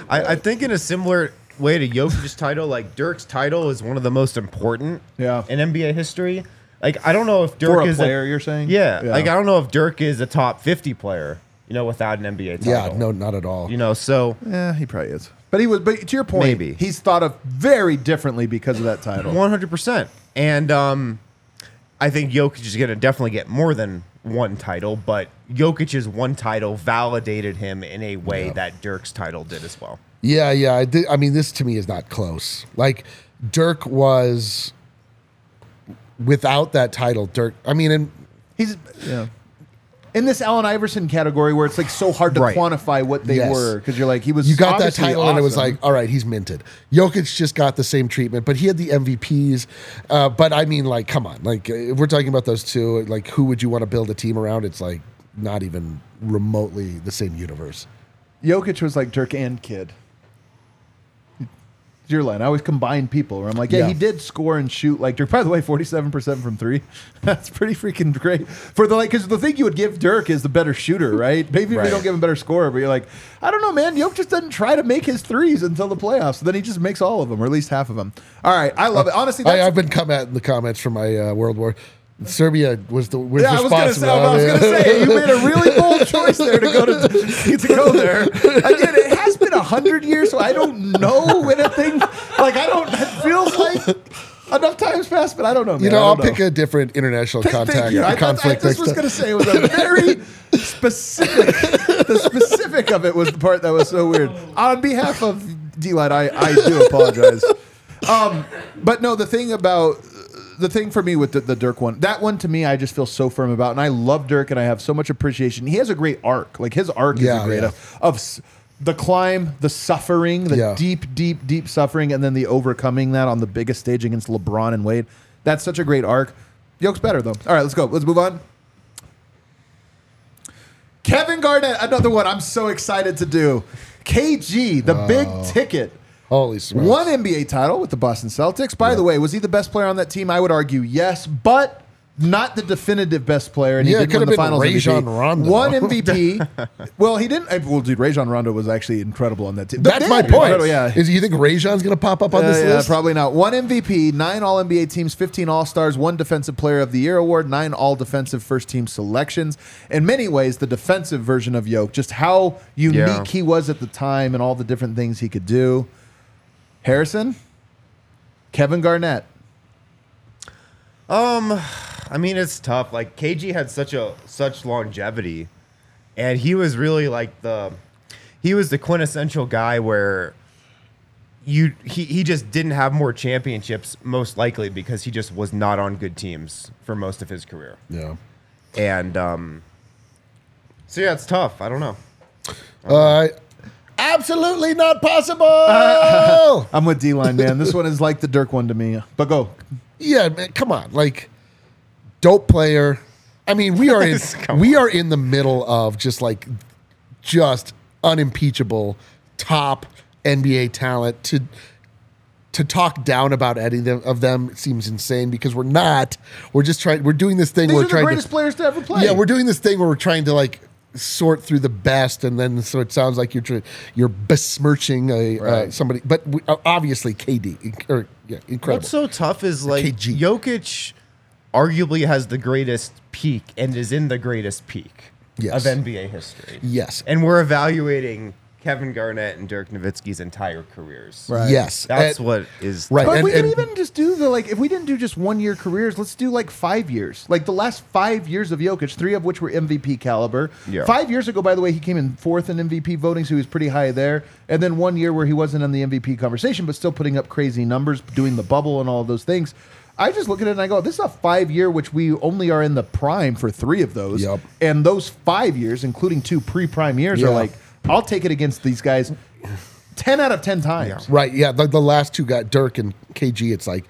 I, I think in a similar way to Jokic's title, like Dirk's title is one of the most important Yeah. in NBA history. Like I don't know if Dirk For a is player, you're saying? Yeah, Yeah. Like I don't know if Dirk is a top 50 player, you know, without an NBA title. Yeah, no, not at all. You know, so Yeah, he probably is. But he was. But to your point, Maybe. he's thought of very differently because of that title. 100%. And um I think Jokic is going to definitely get more than one title, but Jokic's one title validated him in a way that Dirk's title did as well. Yeah, yeah. I, thi- I mean, this to me is not close. Like Dirk was without that title. Dirk. I mean, and He's yeah. In this Allen Iverson category, where it's like so hard to Right. quantify what they Yes. were, because you're like he was. you got that obviously title, and it was awesome. like, all right, he's minted. Jokic just got the same treatment, but he had the MVPs. Uh, but I mean, like, come on, like uh, if we're talking about those two, like, who would you want to build a team around? It's like not even remotely the same universe. Jokic was like Dirk and Kid. Your line. I always combine people where I'm like, yeah, Yeah. he did score and shoot like Dirk. By the way, 47% from three. That's pretty freaking great. For the like, because the thing you would give Dirk is the better shooter, right? Maybe if you don't give him a better scorer, but you're like, I don't know, man. Jokic just doesn't try to make his threes until the playoffs. then he just makes all of them, or at least half of them. All right. I love it. Honestly, I, I've been come at in the comments from my uh, World War. Serbia was the was Yeah, I was gonna say. responsible. I was gonna say you made a really bold choice there to go to to go there. It has been a hundred years, so I don't know anything. Like I don't. It feels like enough times passed, but I don't know. You know, I I'll don't pick a different international Thank- contact. I, thought, I conflict just was going to say it was a very specific. the specific of it was the part that was so weird. On behalf of D-Line, I, I do apologize. Um, but no, the thing about the thing for me with the, the Dirk one, that one to me, I just feel so firm about, and I love Dirk, and I have so much appreciation. He has a great arc. Like his arc is a great yeah. of, of the climb, the suffering, the Yeah. deep, deep, deep suffering, and then the overcoming that on the biggest stage against LeBron and Wade. That's such a great arc. Yoke's better though. All right, let's go. Let's move on. Kevin Garnett, another one I'm so excited to do. KG, the big ticket. Holy smokes. One NBA title with the Boston Celtics. By the way, was he the best player on that team? I would argue yes, but not the definitive best player. And he Yeah, didn't win the finals Rajon MVP. Rondo. One MVP. well, he didn't. uh, Well, dude, Rajon Rondo was actually incredible on that team. That's my point. Yeah. Is you think Rajon's going to pop up on Uh, this yeah, list? probably not. One MVP, nine All NBA teams, 15 All Stars, one Defensive Player of the Year award, nine All Defensive First Team selections. In many ways, the defensive version of Yoke, just how unique Yeah. he was at the time and all the different things he could do. Harrison, Kevin Garnett. I mean, it's tough. Like KG had such a such longevity, and he was really like the he was the quintessential guy where you he he just didn't have more championships most likely because he just was not on good teams for most of his career. yeah. And um so yeah, it's tough. I don't know. Uh, absolutely not possible. I'm with D line, man. this one is like the Dirk one to me. But go. yeah, man, come on. Like, dope player. I mean, we are in we are in the middle of just like just unimpeachable top NBA talent to to talk down about any of them, seems insane because we're not. We're just trying. We're doing this thing. These we're are the trying greatest to. players to ever play. Yeah, we're doing this thing where we're trying to like sort through the best, and then so it sounds like you're you're besmirching a uh, somebody. But we, uh, obviously, KD, or yeah, incredible. What's so tough is like KG. Jokic arguably has the greatest peak and is in the greatest peak Yes. of NBA history. yes, And we're evaluating Kevin Garnett and Dirk Nowitzki's entire careers. Right. yes, That's And- what is Right. But and- we can and- even just do the like if we didn't do just one year careers, let's do like five years. Like the last five years of Jokic, three of which were MVP caliber. Yeah. Five years ago, by the way, he came in fourth in MVP voting, so he was pretty high there. And then one year where he wasn't in the MVP conversation, but still putting up crazy numbers, doing the bubble and all of those things. I just look at it and I go, this is a five year, which we only are in the prime for three of those. Yep. And those five years, including two pre prime years, Yeah. are like, I'll take it against these guys 10 out of 10 times. Right. Yeah. The, the last two got Dirk and KG. It's like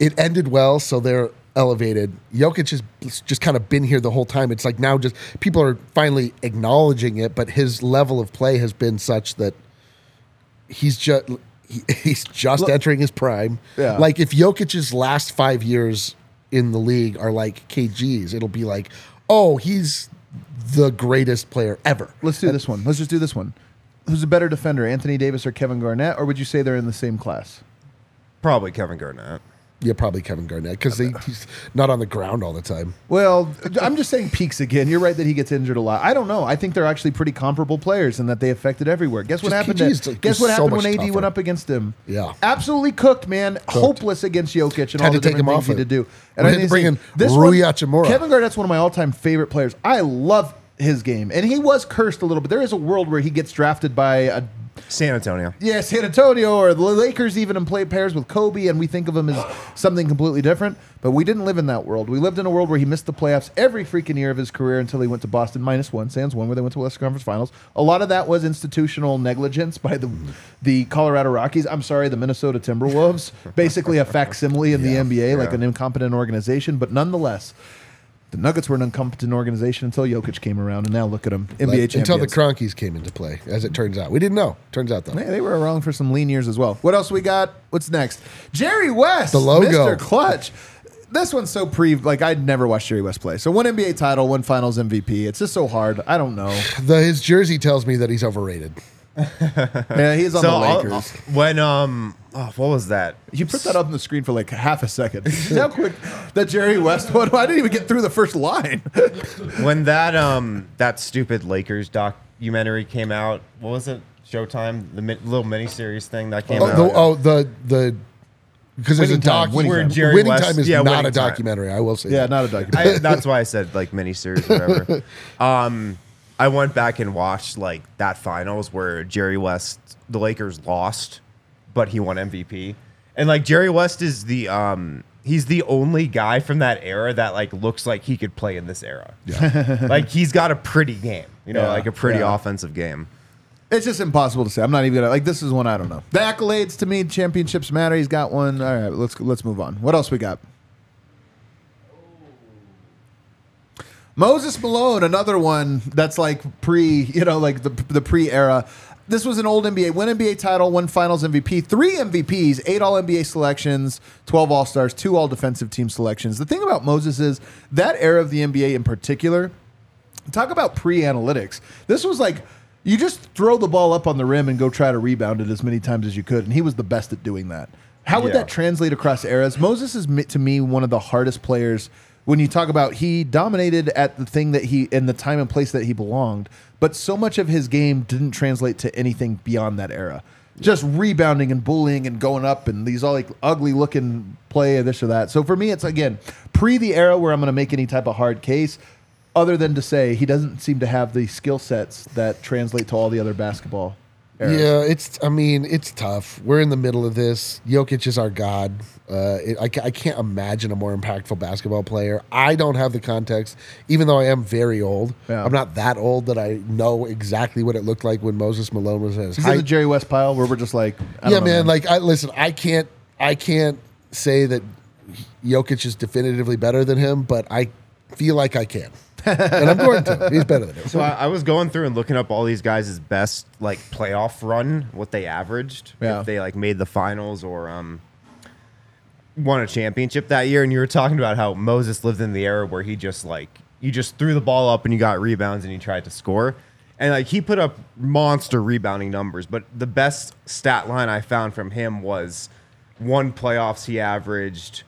it ended well, so they're elevated. Jokic has just kind of been here the whole time. It's like now just people are finally acknowledging it, but his level of play has been such that he's just he, he's just Look- entering his prime. Yeah. Like if Jokic's last five years in the league are like KG's, it'll be like, oh, he's the greatest player ever. Let's do this one. Let's just do this one. Who's a better defender, Anthony Davis or Kevin Garnett, or would you say they're in the same class? probably Kevin Garnett. Yeah, probably Kevin Garnett because he's not on the ground all the time. Well, I'm just saying peaks again. You're right that he gets injured a lot. I don't know. I think they're actually pretty comparable players and that they affected everywhere. Guess what Just happened? KG is To, guess what so happened much when AD tougher. went up against him? Yeah. absolutely cooked, man. Hopeless against Jokic and Had all to the take him different off things he it. did do. We I had to think bring in this Rui one- Hachimura. Kevin Garnett's one of my all-time favorite players. I love his game, and he was cursed a little bit. There is a world where he gets drafted by a San Antonio. yeah, San Antonio or the Lakers even and play pairs with Kobe, and we think of him as something completely different. But we didn't live in that world. We lived in a world where he missed the playoffs every freaking year of his career until he went to Boston minus one, Sans one, where they went to Western Conference Finals. A lot of that was institutional negligence by the the Colorado Rockies. I'm sorry, the Minnesota Timberwolves, basically a facsimile in the NBA, like an incompetent organization. But nonetheless. The Nuggets were an incompetent organization until Jokic came around, and now look at them, NBA Like, champions. until the Kroenkes came into play, as it turns out. We didn't know. Turns out though. Hey, they were wrong for some lean years as well. What else we got? What's next? Jerry West, The logo. Mr. Clutch. This one's so pre like I'd never watched Jerry West play. So one NBA title, one Finals MVP. It's just so hard. I don't know. The, his jersey tells me that he's overrated. Yeah, he's on So the I'll- Lakers. when um, oh, what was that? you put that up on the screen for like half a second. See how quick that Jerry West one? I didn't even get through the first line. when that um that stupid Lakers documentary came out, what was it? Showtime, the mi- little miniseries thing that came Oh, out. the, oh, the the because there's a doc. Winning Winning, Time. Winning time is yeah, not a Time. documentary. I will say. yeah, that. not a documentary. I, that's why I said like miniseries, or whatever. um, I went back and watched like that finals where Jerry West, the Lakers lost, but he won MVP, and like Jerry West is the um. He's the only guy from that era that like looks like he could play in this era. Yeah. like he's got a pretty game, you know, Yeah, like a pretty yeah. offensive game. It's just impossible to say. I'm not even gonna like. This is one I don't know. The accolades to me, championships matter. He's got one. All right, let's let's move on. What else we got? Moses Malone, another one that's like pre, you know, like the the pre era. This was an old NBA, one NBA title, one Finals MVP, three MVPs, eight All NBA selections, twelve All Stars, two All Defensive Team selections. The thing about Moses is that era of the NBA in particular talk about pre-analytics. This was like you just throw the ball up on the rim and go try to rebound it as many times as you could, and he was the best at doing that. How would Yeah. that translate across eras? Moses is to me one of the hardest players when you talk about he dominated at the thing that he in the time and place that he belonged, but so much of his game didn't translate to anything beyond that era. Just rebounding and bullying and going up and these all like ugly looking play this or that. So for me, it's again pre the era where I'm going to make any type of hard case other than to say he doesn't seem to have the skill sets that translate to all the other basketball. Eras. Yeah, it's. I mean, it's tough. We're in the middle of this. Jokic is our god. Uh, it, I, I can't imagine a more impactful basketball player. I don't have the context, even though I am very old. Yeah. I'm not that old that I know exactly what it looked like when Moses Malone was his in the. Jerry West pile where we're just like, yeah, know, man, Like, I listen. I can't. I can't say that Jokic is definitively better than him, but I feel like I can, and I'm going to. He's better than him. So I, I was going through and looking up all these guys' best like playoff run, what they averaged, Yeah. if they like made the finals or um won a championship that year. And you were talking about how Moses lived in the era where he just like you just threw the ball up and you got rebounds and you tried to score. And like he put up monster rebounding numbers, but the best stat line I found from him was one playoffs he averaged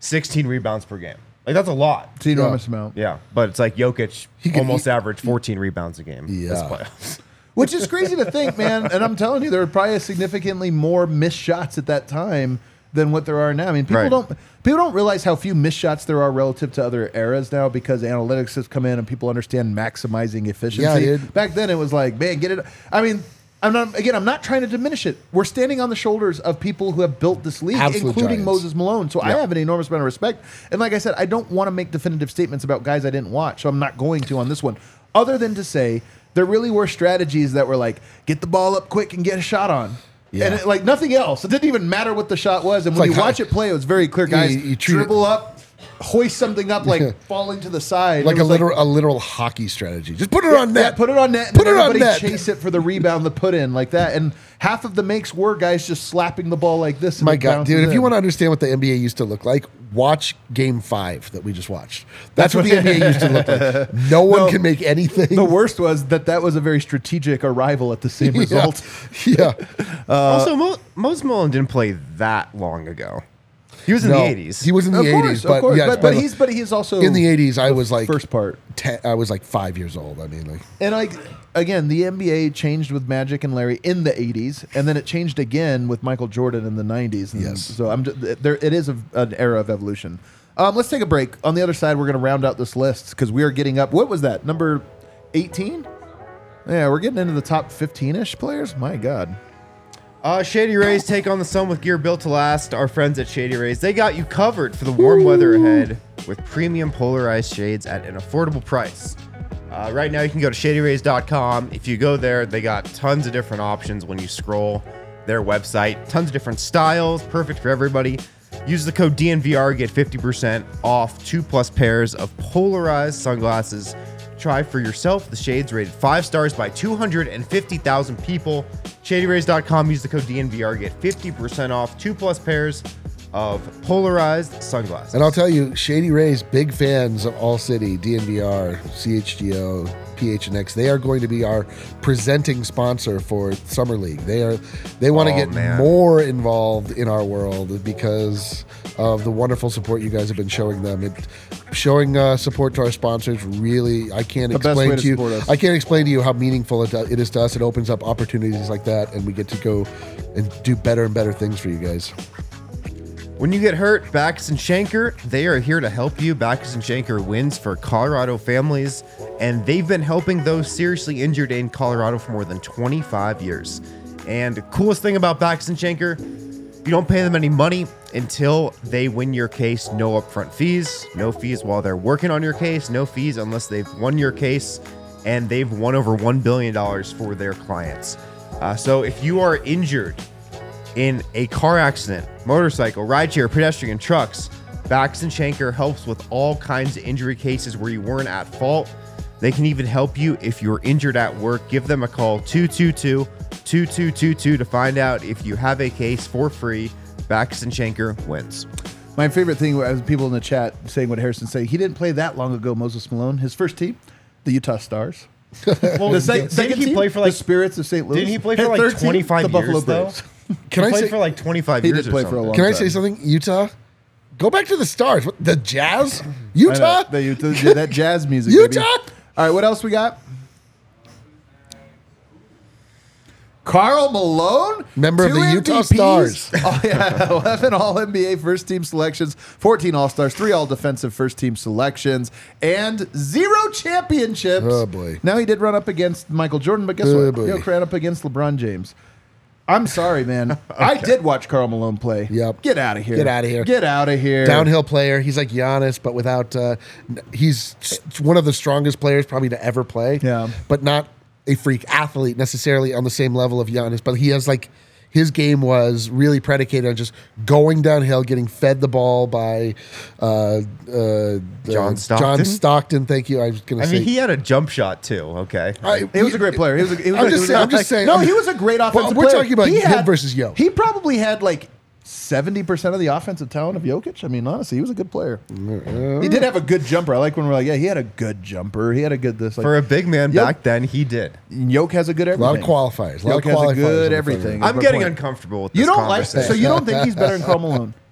16 rebounds per game. Like that's a lot. It's an enormous amount. Yeah, but it's like Jokic He could- almost he- averaged 14 rebounds a game this Yeah. playoffs. Which is crazy to think, man. And I'm telling you, there were probably significantly more missed shots at that time than what there are now. I mean, people Right. don't people don't realize how few missed shots there are relative to other eras now because analytics has come in and people understand maximizing efficiency. Yeah, dude. Back then, it was like, man, get it. I mean. I'm not again. I'm not trying to diminish it. We're standing on the shoulders of people who have built this league, Absolute including giants. Moses Malone. So I have an enormous amount of respect. And like I said, I don't want to make definitive statements about guys I didn't watch, so I'm not going to on this one. Other than to say there really were strategies that were like get the ball up quick and get a shot on. Yeah. And it, like nothing else. It didn't even matter what the shot was. And when like you how- watch it play, it was very clear. Guys, you- you treat it- dribble up, hoist something up, like falling to the side. like a was literal a literal hockey strategy. Just put it yeah, on net. yeah, put it on net. And Put it on net. chase it for the rebound, the put in like that. And half of the makes were guys just slapping the ball like this. and My God, bounces dude! If in. you want to understand what the NBA used to look like, watch Game Five that we just watched. That's, what the NBA used to look like. No one No. can make anything. The worst was that that was a very strategic arrival at the same Yeah. result. Yeah, uh, also, Mo- Moses Malone didn't play that long ago. He was in no, the 80s. He was in the of eighties, course, but of course. yes, but, but he's but he's also in the eighties. I was like first part. Ten, I was like five years old. I mean, like And like again, the NBA changed with Magic and Larry in the '80s, and then it changed again with Michael Jordan in the '90s. And Yes. So I'm just, there. It is a, an era of evolution. Um, let's take a break. On the other side, we're going to round out this list because we are getting up. What was that number? 18. Yeah, we're getting into the top 15ish players. My God. Uh, Shady Rays take on the sun with gear built to last. Our friends at Shady Rays, they got you covered for the warm weather ahead with premium polarized shades at an affordable price. Uh, right now, you can go to shadyrays.com. If you go there, they got tons of different options when you scroll their website. Tons of different styles, perfect for everybody. Use the code DNVR, get 50% off two plus pairs of polarized sunglasses. Try for yourself the shades rated five stars by 250,000 people. ShadyRays.com, use the code DNVR, get 50% off two plus pairs of polarized sunglasses. And I'll tell you, Shady Rays, big fans of All City, DNVR, CHGO, PHNX. They are going to be our presenting sponsor for Summer League. They are they want to Oh, get man. more involved in our world because of the wonderful support you guys have been showing them. It, showing uh, support to our sponsors really, I can't The explain to, to you. us. I can't explain to you how meaningful it, it is to us. It opens up opportunities like that, and we get to go and do better and better things for you guys. When you get hurt, Bachus and Schanker, they are here to help you. Bachus and Schanker wins for Colorado families, and they've been helping those seriously injured in Colorado for more than 25 years. And the coolest thing about Bachus and Schanker, you don't pay them any money until they win your case. No upfront fees, no fees while they're working on your case, no fees unless they've won your case, and they've won over $1 billion for their clients. Uh, so if you are injured, in a car accident, motorcycle, rideshare, pedestrian, trucks. Bax and Schanker helps with all kinds of injury cases where you weren't at fault. They can even help you if you're injured at work. Give them a call 222 2222 to find out if you have a case for free. Bax and Schanker wins. My favorite thing was people in the chat saying what Harrison said. He didn't play that long ago. Moses Malone, his first team, the Utah Stars. Well, The sec- didn't second he team, play for the Spirits of St. Louis. Didn't he play for His like third team, 25 the Buffalo years, though? Braves. Can he I played say for like 25 He years did or play for a something. long Can I time. say something? Utah, go back to the stars. What, the Jazz, I know, Utah, the Utah, yeah, that jazz music. Utah? baby. All right, what else we got? Karl Malone, Member of Two the Utah MVPs. Stars. Oh, yeah, 11 All NBA first team selections, 14 All Stars, three All Defensive first team selections, and zero championships. Oh, boy. Now he did run up against Michael Jordan, but guess Oh, what? boy. He'll ran up against LeBron James. I'm sorry, man. I did watch Karl Malone play. Yep. Get out of here. Get out of here. Get out of here. downhill player. He's like Giannis, but without. Uh, he's one of the strongest players probably to ever play. Yeah. but not a freak athlete necessarily on the same level of Giannis. But he has like. His game was really predicated on just going downhill, getting fed the ball by uh, uh, John Stockton? John Stockton, thank you. I was going I to say. mean, he had a jump shot too, okay? I- He was a great player. He was. A, he was I'm a- just saying- I'm just saying- No, he was a great Well, offensive we're player. talking about He him versus Yo. He probably had like seventy percent of the offensive talent of Jokic. I mean, honestly, he was a good player. He did have a good jumper. I like when we're like, yeah, he had a good jumper. He had a good this. Like, For a big man Yep. back then, he did. Yoke has a good everything. A everything. lot of qualifiers. A lot Yoke of has a qualifiers good everything. front I'm my getting point. uncomfortable with You don't like conversation. so you don't think he's better than Karl Malone?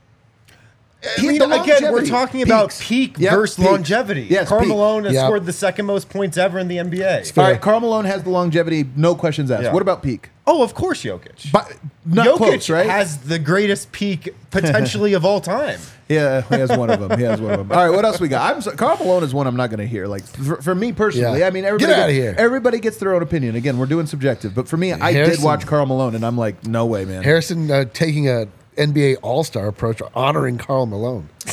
I mean, the again, we're longevity. talking about Peaks. peak Yep, versus peaks. longevity. Yes, Karl peak. Malone has Yeah. scored the second most points ever in the NBA. All right, Karl Malone has the longevity, no questions asked. Yeah. What about peak? Oh, of course, Jokic. But not Jokic close, right? has the greatest peak potentially of all time. yeah, he has one of them. He has one of them. All right, what else we got? I'm so, Karl Malone is one I'm not going to hear. Like for, for me personally, Yeah. I mean, everybody Get outta gets, here. Everybody gets their own opinion. Again, we're doing subjective, but for me, I did watch Karl Malone, and I'm like, no way, man. Harrison uh, taking a NBA All Star approach, honoring Karl Malone.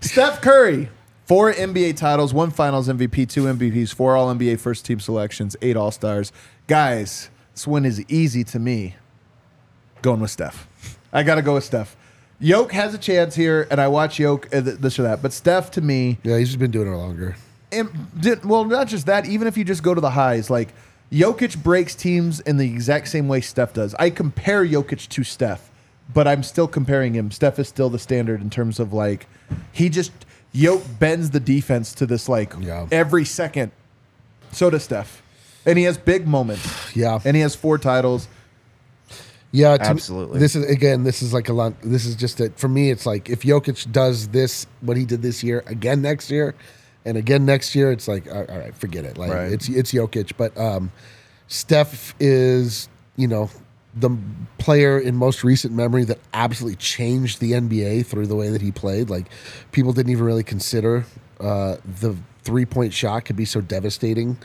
Steph Curry, four NBA titles, one Finals MVP, two MVPs, four All NBA first team selections, eight All Stars. Guys, this one is easy to me. Going with Steph. I got to go with Steph. Yoke has a chance here, and I watch Yoke uh, th- this or that, but Steph to me, Yeah, he's just been doing it longer. and did, well, not just that. Even if you just go to the highs, like Jokic breaks teams in the exact same way Steph does. I compare Jokic to Steph, but I'm still comparing him. Steph is still the standard in terms of like he just Yoke bends the defense to this like Yeah. every second. So does Steph, and he has big moments. Yeah. and he has four titles. Yeah, to me, Absolutely. this is again. This is like a lot. This is just that for me. It's like if Jokic does this, what he did this year, again next year, and again next year, it's like all all right, forget it. Like Right. it's it's Jokic, but um, Steph is you know the player in most recent memory that absolutely changed the NBA through the way that he played. Like people didn't even really consider uh, the three point shot could be so devastating,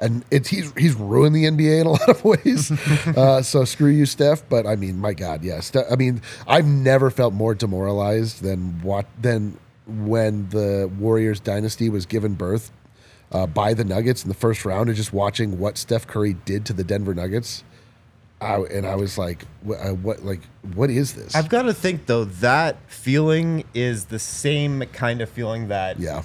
and it's he's he's ruined the NBA in a lot of ways. uh, so screw you, Steph. But I mean, my God, yeah. Steph, I mean, I've never felt more demoralized than what than when the Warriors dynasty was given birth. Uh, by the Nuggets in the first round, and just watching what Steph Curry did to the Denver Nuggets, I, and I was like, what, uh, what, like, what is this? I've got to think though that feeling is the same kind of feeling that yeah,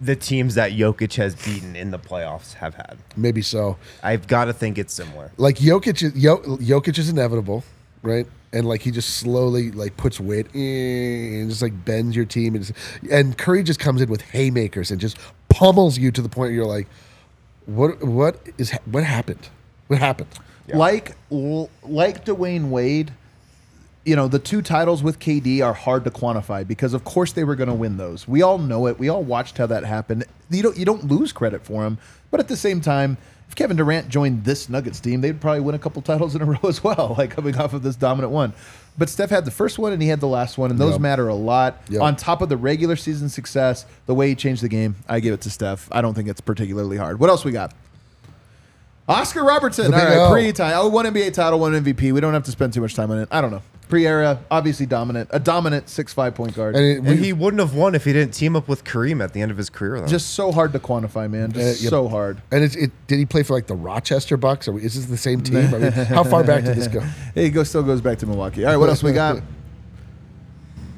the teams that Jokic has beaten in the playoffs have had. maybe so. I've got to think it's similar. like Jokic, is, Jokic is inevitable, right? And like he just slowly like puts weight and just like bends your team, and, just- and Curry just comes in with haymakers and just pummels you to the point where you're like, what what is what happened? What happened? Like like Dwayne Wade, you know, the two titles with KD are hard to quantify because of course they were going to win those. We all know it. We all watched how that happened. You don't you don't lose credit for him, but at the same time, if Kevin Durant joined this Nuggets team, they'd probably win a couple titles in a row as well, like coming off of this dominant one. But Steph had the first one and he had the last one, and those Yep. matter a lot. Yep. On top of the regular season success, the way he changed the game, I give it to Steph. I don't think it's particularly hard. What else we got? Oscar Robertson. All right, pre time. Oh, one NBA title, one MVP. We don't have to spend too much time on it. I don't know. Pre era, obviously dominant. A dominant six five point guard. And, it, And he wouldn't have won if he didn't team up with Kareem at the end of his career. Though. Just so hard to quantify, man. Just Uh, yep. so hard. and it's, it did he play for like the Rochester Bucks? Or is this the same team? I mean, how far back did this go? He goes still goes back to Milwaukee. All right, what else we got?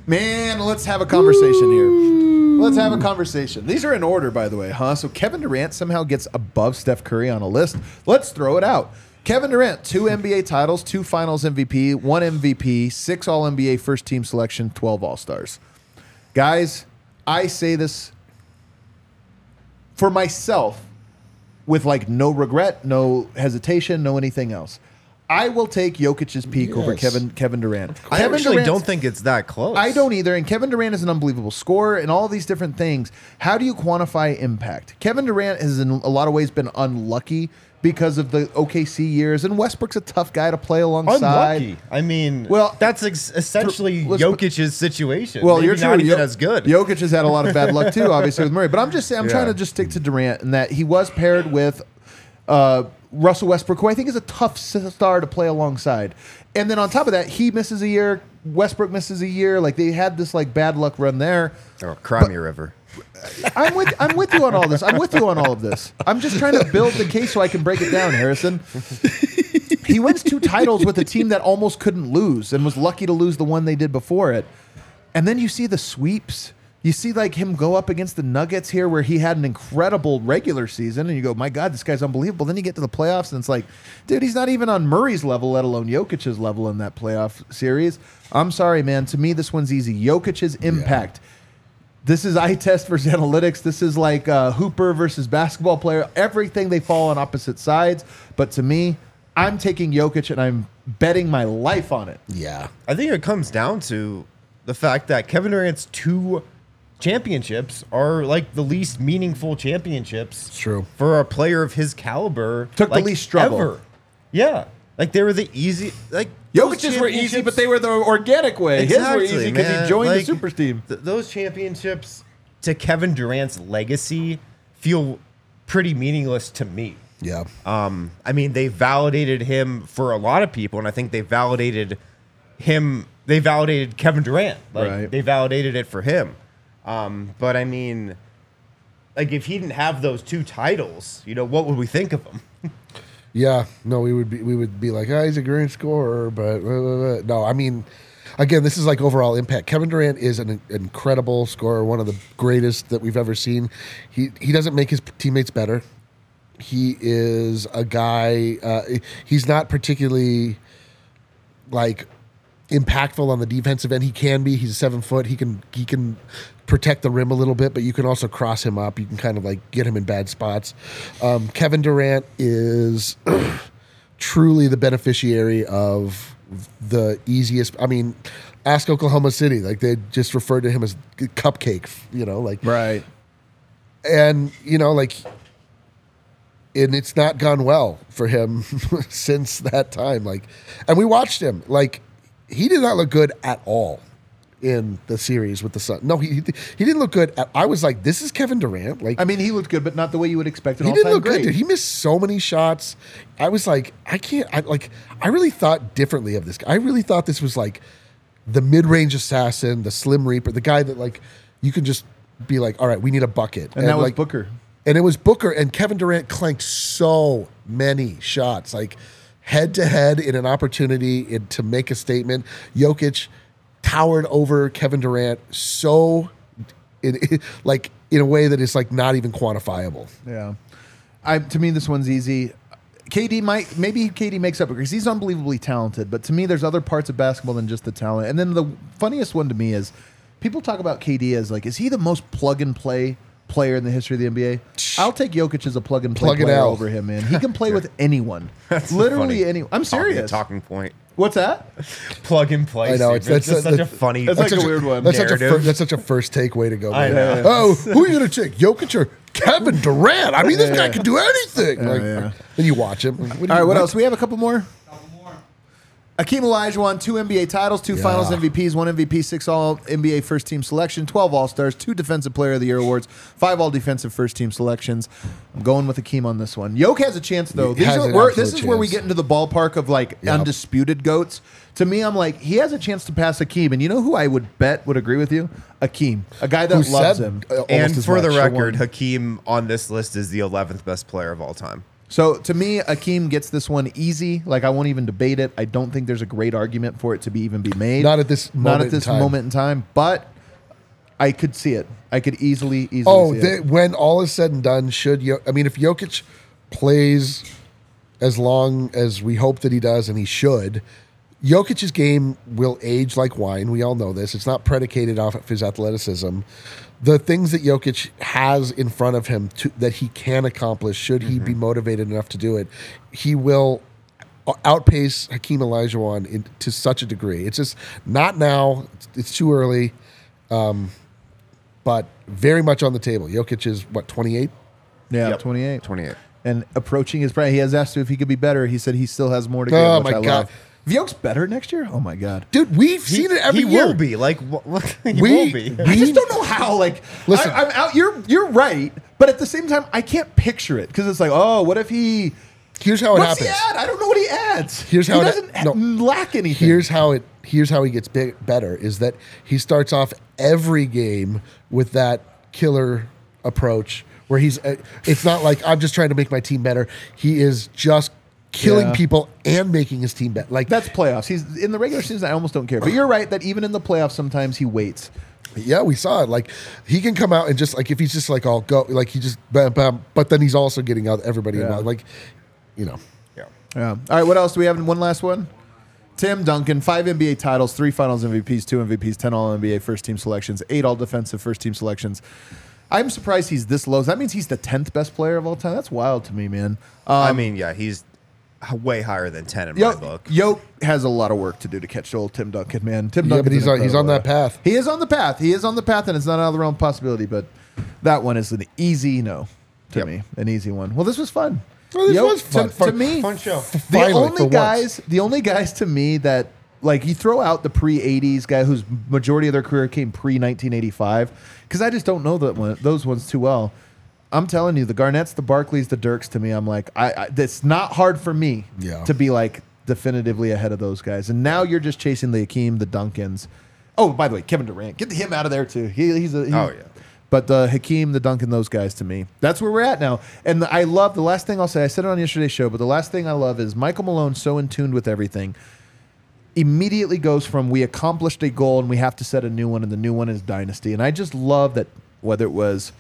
Man, let's have a conversation here. Let's have a conversation. These are in order, by the way, huh? So Kevin Durant somehow gets above Steph Curry on a list. Let's throw it out. Kevin Durant, two NBA titles, two Finals MVP, one MVP, six All NBA first team selection, twelve All Stars. Guys, I say this for myself with like no regret, no hesitation, no anything else. I will take Jokic's peak over Yes. Kevin Kevin Durant. I Kevin actually Durant's- don't think it's that close. I don't either. And Kevin Durant is an unbelievable scorer and all these different things. How do you quantify impact? Kevin Durant has, in a lot of ways, been unlucky because of the OKC years, and Westbrook's a tough guy to play alongside. Unlucky. I mean, Well, that's ex- essentially let's- Jokic's situation. Well, Maybe you're true. not even Jo- as good. Jokic has had a lot of bad luck too, obviously with Murray. But I'm just saying, I'm Yeah. trying to just stick to Durant and that he was paired with uh, Russell Westbrook, who I think is a tough star to play alongside. And then on top of that, he misses a year. Westbrook misses a year. Like they had this like bad luck run there. oh, Crimey River. Uh, I'm with I'm with you on all this. I'm with you on all of this. I'm just trying to build the case so I can break it down, Harrison. He wins two titles with a team that almost couldn't lose and was lucky to lose the one they did before it. And then you see the sweeps You see, like him go up against the Nuggets here, where he had an incredible regular season, and you go, "My God, this guy's unbelievable." Then you get to the playoffs, and it's like, dude, he's not even on Murray's level, let alone Jokic's level in that playoff series. I'm sorry, man. To me, this one's easy. Jokic's impact. This is eye test versus analytics. This is like uh, Hooper versus basketball player. Everything they fall on opposite sides. But to me, I'm taking Jokic and I'm betting my life on it. Yeah. I think it comes down to the fact that Kevin Durant's two championships are like the least meaningful championships. true. For a player of his caliber. Took the least struggle. ever. Yeah. Like they were the easy like those Jokic's were easy, but they were the organic way. His were easy because he joined Like, the super team. th- those championships to Kevin Durant's legacy feel pretty meaningless to me. Yeah. Um, I mean, they validated him for a lot of people, and I think they validated him. They validated Kevin Durant. Like Right. they validated it for him. Um, but I mean, like if he didn't have those two titles, you know, what would we think of him? Yeah, no, we would be we would be like, oh, he's a great scorer, but blah, blah, blah." no, I mean, again, this is like overall impact. Kevin Durant is an incredible scorer, one of the greatest that we've ever seen. He he doesn't make his teammates better. He is a guy. Uh, he's not particularly like impactful on the defensive end. He can be. He's seven foot. He can he can protect the rim a little bit, but you can also cross him up. You can kind of like get him in bad spots. Um, Kevin Durant is truly the beneficiary of the easiest. I mean, ask Oklahoma City. Like they just referred to him as cupcake. You know, like Right. and you know like and it's not gone well for him since that time like and we watched him like he did not look good at all in the series with the Sun. No, he he didn't look good. I was like, this is Kevin Durant. Like I mean, he looked good, but not the way you would expect an he didn't look great. good. Dude. He missed so many shots. I was like, I can't. I like. I really thought differently of this. guy. I really thought this was like the mid-range assassin, the slim reaper, the guy that like you can just be like, all right, we need a bucket, and that was like, Booker. and it was Booker and Kevin Durant clanked so many shots, like head to head in an opportunity in, to make a statement. Jokic towered over Kevin Durant so, in, like in a way that is like not even quantifiable. Yeah. I to me this one's easy. KD might maybe KD makes up because he's unbelievably talented, but to me there's other parts of basketball than just the talent. And then the funniest one to me is people talk about KD as like is he the most plug and play player in the history of the NBA? I'll take Jokic as a plug and play Plug player L. over him, man. He can play with anyone. That's Literally anyone. I'm Talking- serious. Talking point. What's that? Plug and play. I know, statement. it's- It's just that's- such a that- funny. that's like such a weird one. That's such a, fir- that's such a first take way to go. I man. know. Oh, who are you going to take? Jokic or Kevin Durant? I mean, this guy can do anything. like, yeah. Then you watch him. What do All right, you- what else? We have a couple more. Hakeem Olajuwon, two NBA titles, two Yeah. Finals MVPs, one MVP, six All NBA First Team selection, twelve All Stars, two Defensive Player of the Year awards, five All Defensive First Team selections. I'm going with Hakeem on this one. Yoke has a chance though. These are, we're- this is where we get into the ballpark of like Yep. undisputed goats. To me, I'm like he has a chance to pass Hakeem, and you know who I would bet would agree with you? Hakeem, a guy that Who loves said, him. uh, and as for the record, Hakeem on this list is the 11th best player of all time. So to me, Hakeem gets this one easy. Like I won't even debate it. I don't think there's a great argument for it to be even be made. Not at this not at in this time. moment in time. But I could see it. I could easily, easily. Oh, see they, it. when all is said and done, should Yo- I mean if Jokic plays as long as we hope that he does, and he should, Jokic's game will age like wine. We all know this. It's not predicated off of his athleticism. The things that Jokic has in front of him to, that he can accomplish, should he be mm-hmm. motivated enough to do it, he will outpace Hakeem Olajuwon in, to such a degree. It's just not now. It's, it's too early um, but very much on the table. Jokic is what twenty eight. yeah, Yep. 28. 28. And approaching his prime. He has asked if he could be better. He said he still has more to oh give. Oh, which my I God. love. Yoke's better next year, oh my god. Dude, we've seen it every he year. will be like wh- what, he We- will be. we- I just don't know how. Like, Listen. I, am out. You're you're right, but at the same time, I can't picture it because it's like, oh, what if he? Here's how it What's happens. he add? I don't know what he adds. Here's how he it- doesn't no. lack anything. Here's how it. Here's how he gets big, better. Is that he starts off every game with that killer approach where he's. Uh, it's not like I'm just trying to make my team better. He is just killing Yeah. people and making his team better. Like That's playoffs. He's in the regular season. I almost don't care. But you're right that even in the playoffs, sometimes he waits. Yeah, we saw it. Like he can come out and just like if he's just like all go like he just bam bam, but then he's also getting out everybody Yeah. involved. Like, you know, Yeah. Yeah. All right. What else do we have? One last one. Tim Duncan, five NBA titles, three Finals MVPs, two MVPs, ten All NBA first team selections, eight All Defensive first team selections. I'm surprised he's this low. That means he's the tenth best player of all time. That's wild to me, man. Um, I mean, yeah, he's h- way higher than 10 in my Yo, book. Yoke has a lot of work to do to catch old Tim Duncan, man. Tim Yeah, Duncan, but he's on- he's on that path. He is on the path. He is on the path, and it's not out of the realm of possibility. But that one is an easy no to Yep. me, an easy one. Well, this was fun. Well, this Yoke, was fun. To, Fun- to me, Fun show. the Finally, for only once. guys, the only guys to me that like you throw out the pre '80s guy whose majority of their career came pre 1985 because I just don't know that one, those ones too well. I'm telling you, the Garnetts, the Barkleys, the Dirks. To me, I'm like, I, I it's not hard for me Yeah. to be like definitively ahead of those guys. And now you're just chasing the Hakeem, the Duncans. Oh, by the way, Kevin Durant, get the him out of there too. He, he's a he- Oh, yeah. But the Hakeem, the Duncan, those guys to me, that's where we're at now. And I love the last thing I'll say. I said it on yesterday's show, but the last thing I love is Michael Malone so in tune with everything. Immediately goes from we accomplished a goal and we have to set a new one, and the new one is dynasty. And I just love that whether it was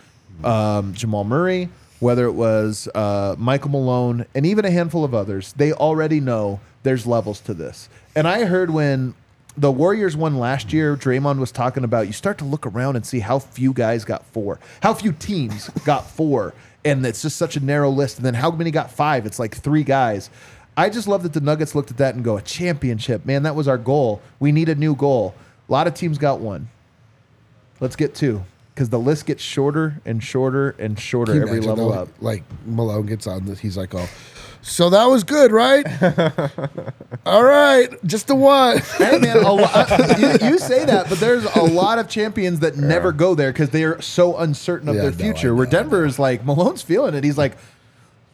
um, Jamal Murray, whether it was uh, Michael Malone, and even a handful of others, they already know there's levels to this. And I heard when the Warriors won last year, Draymond was talking about you start to look around and see how few guys got four, how few teams got four, and it's just such a narrow list. And then how many got five? It's like three guys. I just love that the Nuggets looked at that and go, a championship, man, that was our goal. We need a new goal. A lot of teams got one. Let's get two. Because the list gets shorter and shorter and shorter Can you every imagine, level though, up. Like Malone gets on this, he's like, "Oh, so that was good, right? All right, just the one." Hey man, a lot, you, you say that, but there's a lot of champions that never go there because they are so uncertain of Yeah, their I future. Where know, I Denver is like Malone's feeling it. He's like,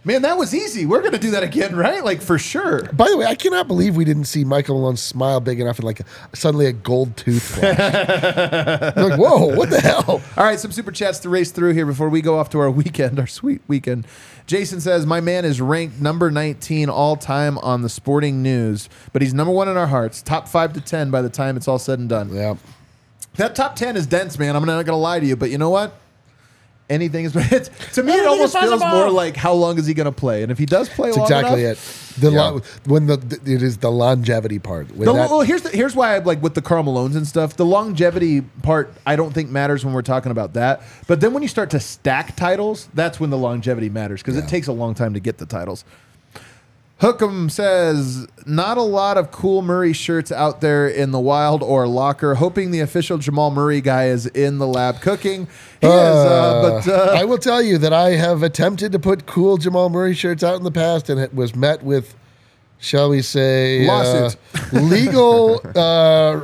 man, that was easy. We're gonna do that again, right? Like for sure. By the way, I cannot believe we didn't see Michael Malone smile big enough and like suddenly a gold tooth flash. like, whoa, what the hell? All right, some super chats to race through here before we go off to our weekend, our sweet weekend. Jason says, My man is ranked number 19 all time on the sporting news, but he's number one in our hearts, top five to 10 by the time it's all said and done. Yeah. That top 10 is dense, man. I'm not going to lie to you, but you know what? Anything is. It's, to me, it almost feels more like how long is he going to play? And if he does play That's long exactly enough, it. The Yeah. lo- when the, the it is the longevity part. When The, that- well, here's the, here's why I like with the Karl Malones and stuff. The longevity part I don't think matters when we're talking about that. But then when you start to stack titles, that's when the longevity matters because it takes a long time to get the titles. Hookem says, not a lot of cool Murray shirts out there in the wild or locker. Hoping the official Jamal Murray guy is in the lab cooking. He is, uh, but uh, I will tell you that I have attempted to put cool Jamal Murray shirts out in the past, and it was met with, shall we say, uh, Lawsuits. legal uh,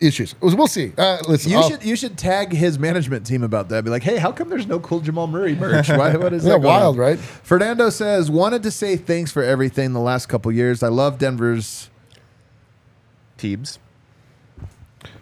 issues. We'll see. Uh, listen, you I'll- should you should tag his management team about that. Be like, hey, how come there's no cool Jamal Murray merch? Why? What is Yeah, that? wild, on?" right? Fernando says, wanted to say thanks for everything the last couple years. I love Denver's. teams.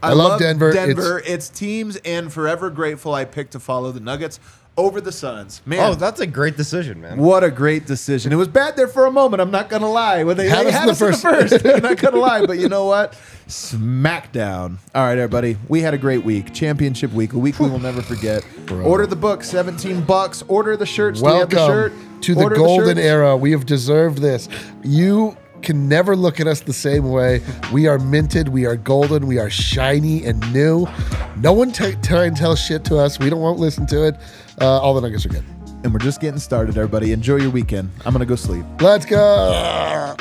I love Denver. Denver, its teams, and forever grateful I picked to follow the Nuggets over the Suns. Man, Oh, that's a great decision, man. What a great decision. It was bad there for a moment. I'm not going to lie. When they Had they us had in the us in the first. first. I'm not going to lie. But you know what? Smackdown. All right, everybody. We had a great week. Championship week. A week we will never forget. Order the book, 17 bucks. Order the shirts. Do we have Welcome the shirt? to the Order golden shirts. era. We have deserved this. You can never look at us the same way. We are minted. We are golden. We are shiny and new. No one t- try and tell shit to us. We don't want to listen to it. Uh, all the nuggets are good. And we're just getting started, everybody. Enjoy your weekend. I'm going to go sleep. Let's go.